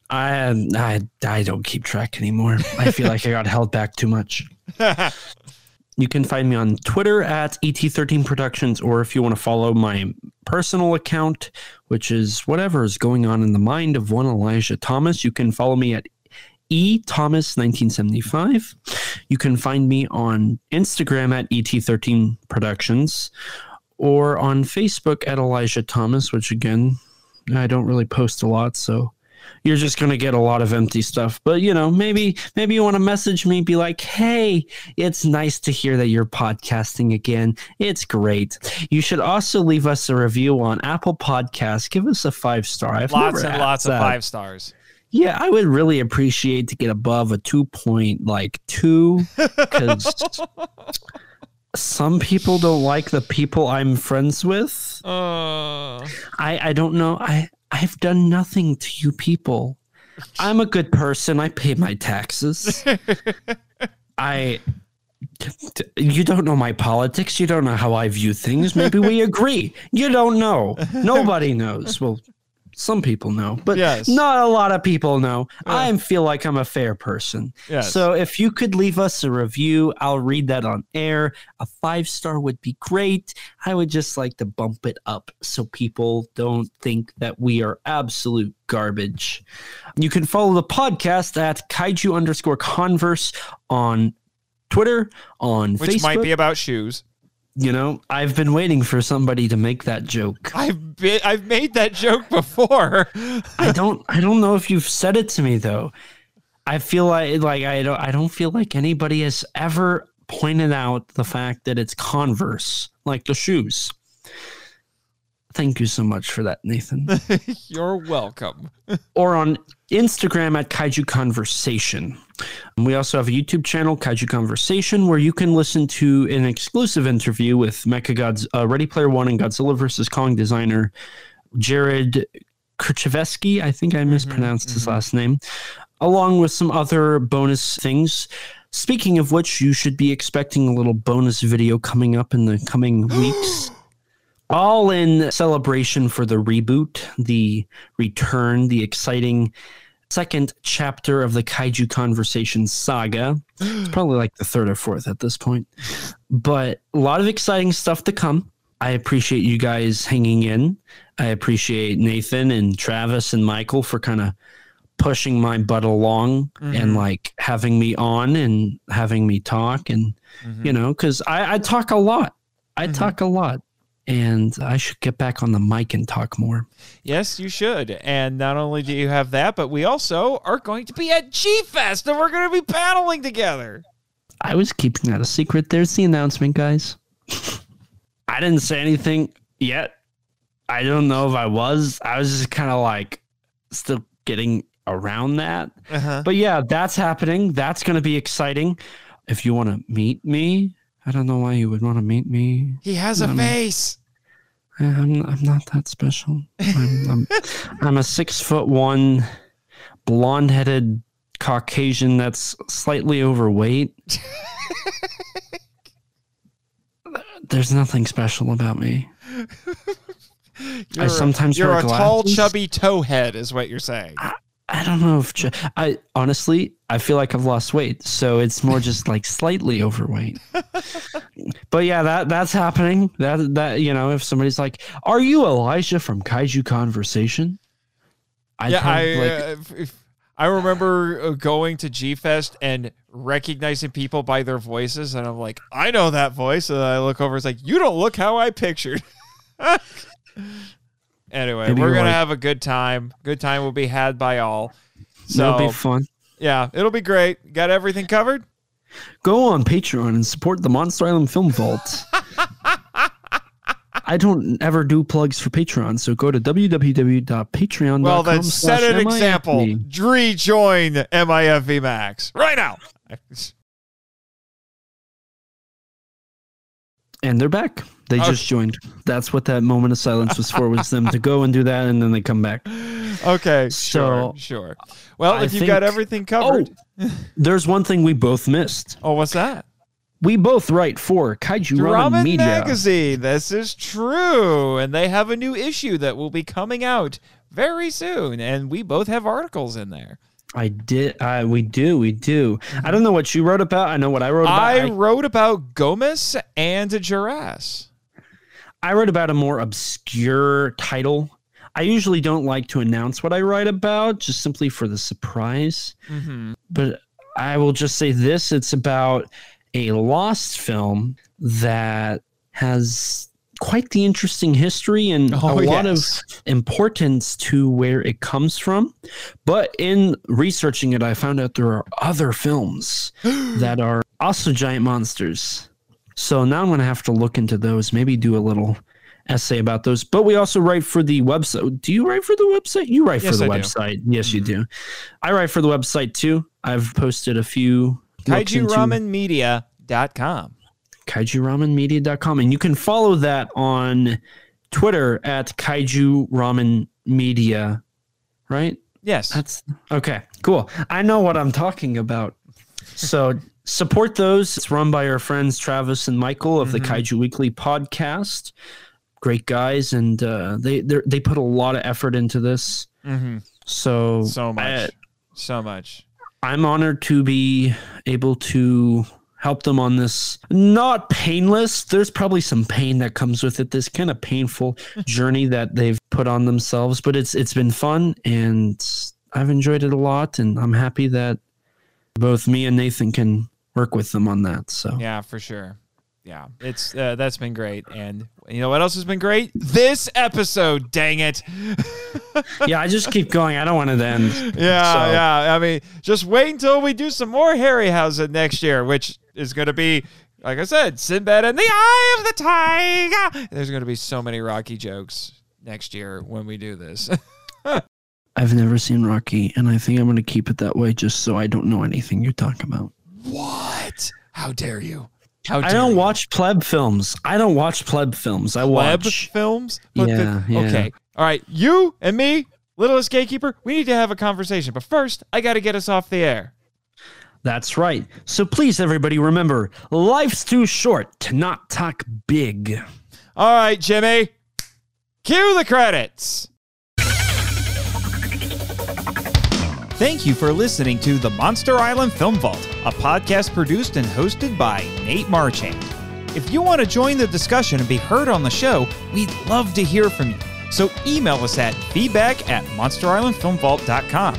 I, um, I I don't keep track anymore. I feel like I got held back too much. You can find me on Twitter at ET13 Productions, or if you want to follow my personal account, which is whatever is going on in the mind of one Elijah Thomas, you can follow me at E Thomas 1975. You can find me on Instagram at ET13 Productions, or on Facebook at Elijah Thomas, which again, I don't really post a lot, so you're just going to get a lot of empty stuff. But you know maybe maybe you want to message me be like hey it's nice to hear that you're podcasting again. It's great. You should also leave us a review on apple Podcasts. give us a five star. I've lots and lots of five stars. yeah i would really appreciate to get above a two point like two because some people don't like the people i'm friends with. Uh, I, I don't know. I I've done nothing to you people. I'm a good person. I pay my taxes. I you don't know my politics. You don't know how I view things. Maybe we agree. You don't know. Nobody knows. Well, some people know, but Yes. not a lot of people know. Yeah. I feel like I'm a fair person. yes. So if you could leave us a review, I'll read that on air. A five star would be great. I would just like to bump it up so people don't think that we are absolute garbage. You can follow the podcast at kaiju underscore converse on Twitter, on Which Facebook. might be about shoes. You know, I've been waiting for somebody to make that joke. I've been, I've made that joke before. I don't I don't know if you've said it to me though. I feel like like I don't I don't feel like anybody has ever pointed out the fact that it's Converse, like the shoes. Thank you so much for that, Nathan. You're welcome. or on Instagram at Kaiju Conversation. And we also have a YouTube channel, Kaiju Conversation, where you can listen to an exclusive interview with Mecha Gods, uh, Ready Player One and Godzilla vs. Kong designer Jared Kurchevsky. I think I mispronounced his mhm. last name, along with some other bonus things. Speaking of which, you should be expecting a little bonus video coming up in the coming weeks. All in celebration for the reboot, the return, the exciting second chapter of the Kaiju Conversation saga. It's probably like the third or fourth at this point. But a lot of exciting stuff to come. I appreciate you guys hanging in. I appreciate Nathan and Travis and Michael for kind of pushing my butt along and Mhm. like having me on and having me talk and Mhm. you know because I, I talk a lot i Mhm. talk a lot and i should get back on the mic and talk more. Yes, you should. And not only do you have that, but we also are going to be at G Fest and we're going to be paddling together. i was keeping that a secret. There's the announcement guys. I didn't say anything yet. I don't know if i was. I was just kind of like still getting around that. Uh-huh. but yeah that's happening. That's going to be exciting. If you want to meet me i don't know why you would want to meet me He has a Um, face. I'm, I'm not that special. I'm, I'm, I'm a six foot one, blonde headed Caucasian that's slightly overweight. There's nothing special about me. You're, sometimes you're a tall, chubby towhead, is what you're saying. I don't know if I honestly I feel like I've lost weight, so it's more just like slightly overweight. but yeah, that that's happening. That that you know, if somebody's like, "Are you Elijah from Kaiju Conversation?" I'd yeah, I like, uh, if, if- I remember uh, going to G Fest and recognizing people by their voices, and I'm like, I know that voice. And I look over, it's like, you don't look how I pictured. anyway, Maybe we're gonna like- have a good time. Good time will be had by all. So That'll So be fun. yeah, it'll be great. Got everything covered. Go on Patreon and support the Monster Island Film Vault. I don't ever do plugs for Patreon, so go to www.patreon.com. Well, then set an example. MIFV. Rejoin MIFV Max right now. And they're back. They Okay. just joined. That's what that moment of silence was for, was them to go and do that, and then they come back. Okay, So, sure, sure. Well, I if you've got everything covered. Oh, there's one thing we both missed. Oh, what's that? We both write for Kaiju Ramen, Ramen Media. Magazine. This is true. And they have a new issue that will be coming out very soon. And we both have articles in there. I did. I we do. We do. I don't know what you wrote about. I know what I wrote about. I I, wrote about Gomez and Duras. I wrote about a more obscure title. I usually don't like to announce what I write about, just simply for the surprise. Mm-hmm. But I will just say this: it's about a lost film that has quite the interesting history and Oh, a lot yes. of importance to where it comes from. But in researching it, I found out there are other films that are also giant monsters. So now I'm going to have to look into those, maybe do a little essay about those. But we also write for the website. Do you write for the website? You write Yes, for the I do. website. Yes, you mm-hmm. do. I write for the website too. I've posted a few KaijuRamenMedia.com. kaijuramenmedia.com and you can follow that on Twitter at Kaiju Ramen Media, right? Yes. That's okay. Cool. I know what I'm talking about. So support those. It's run by our friends Travis and Michael of the Mm-hmm. Kaiju Weekly podcast. Great guys, and uh, they they're- put a lot of effort into this. hmm So So much. I, so much. I'm honored to be able to help them on this not painless there's probably some pain that comes with it this kind of painful journey that they've put on themselves but it's it's been fun and i've enjoyed it a lot and i'm happy that both me and nathan can work with them on that so Yeah, for sure. Yeah, it's uh, that's been great, and you know what else has been great? This episode, dang it! yeah i just keep going i don't want it to end Yeah, So- yeah. I mean, just wait until we do some more Ray Harryhausen next year, which is going to be, like I said, Sinbad and the Eye of the Tiger. There's going to be so many Rocky jokes next year when we do this. i've never seen rocky and i think i'm going to keep it that way just so i don't know anything you're talking about what? How dare you? How i don't you. watch pleb films i don't watch pleb films i web watch films. But the- Yeah, yeah. Okay. All right. You and me, Littlest Gatekeeper, we need to have a conversation. But first, I got to get us off the air. That's right. So please, everybody, remember life's too short to not talk big. All right, Jimmy. Cue the credits. Thank you for listening to the Monster Island Film Vault, a podcast produced and hosted by Nate Marchand. If you want to join the discussion and be heard on the show, we'd love to hear from you. So email us at feedback at monsterislandfilmvault.com.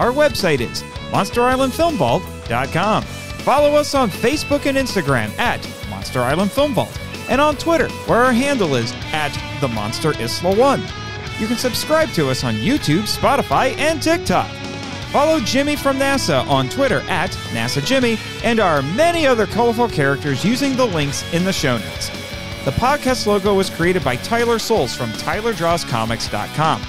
Our website is monsterislandfilmvault.com. Follow us on Facebook and Instagram at Monster Island Film Vault and on Twitter, where our handle is at the Monster Isla One. You can subscribe to us on YouTube, Spotify, and TikTok. Follow Jimmy from NASA on Twitter at NASA Jimmy and our many other colorful characters using the links in the show notes. The podcast logo was created by Tyler Souls from TylerDrawsComics.com.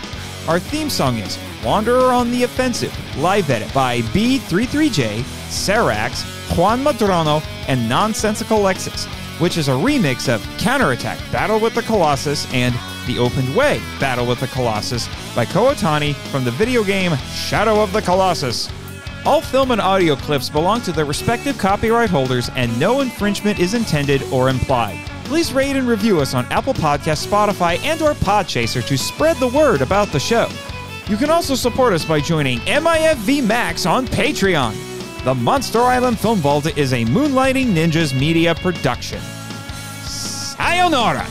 Our theme song is Wanderer on the Offensive, live edit by B33J, Sarax, Juan Madrano, and Nonsensical Lexus, which is a remix of Counterattack Battle with the Colossus and The Opened Way Battle with the Colossus by Kow Otani from the video game Shadow of the Colossus. All film and audio clips belong to their respective copyright holders and no infringement is intended or implied. Please rate and review us on Apple Podcasts, Spotify, and or Podchaser to spread the word about the show. You can also support us by joining MIFV Max on Patreon. The Monster Island Film Vault is a Moonlighting Ninjas media production. Sayonara!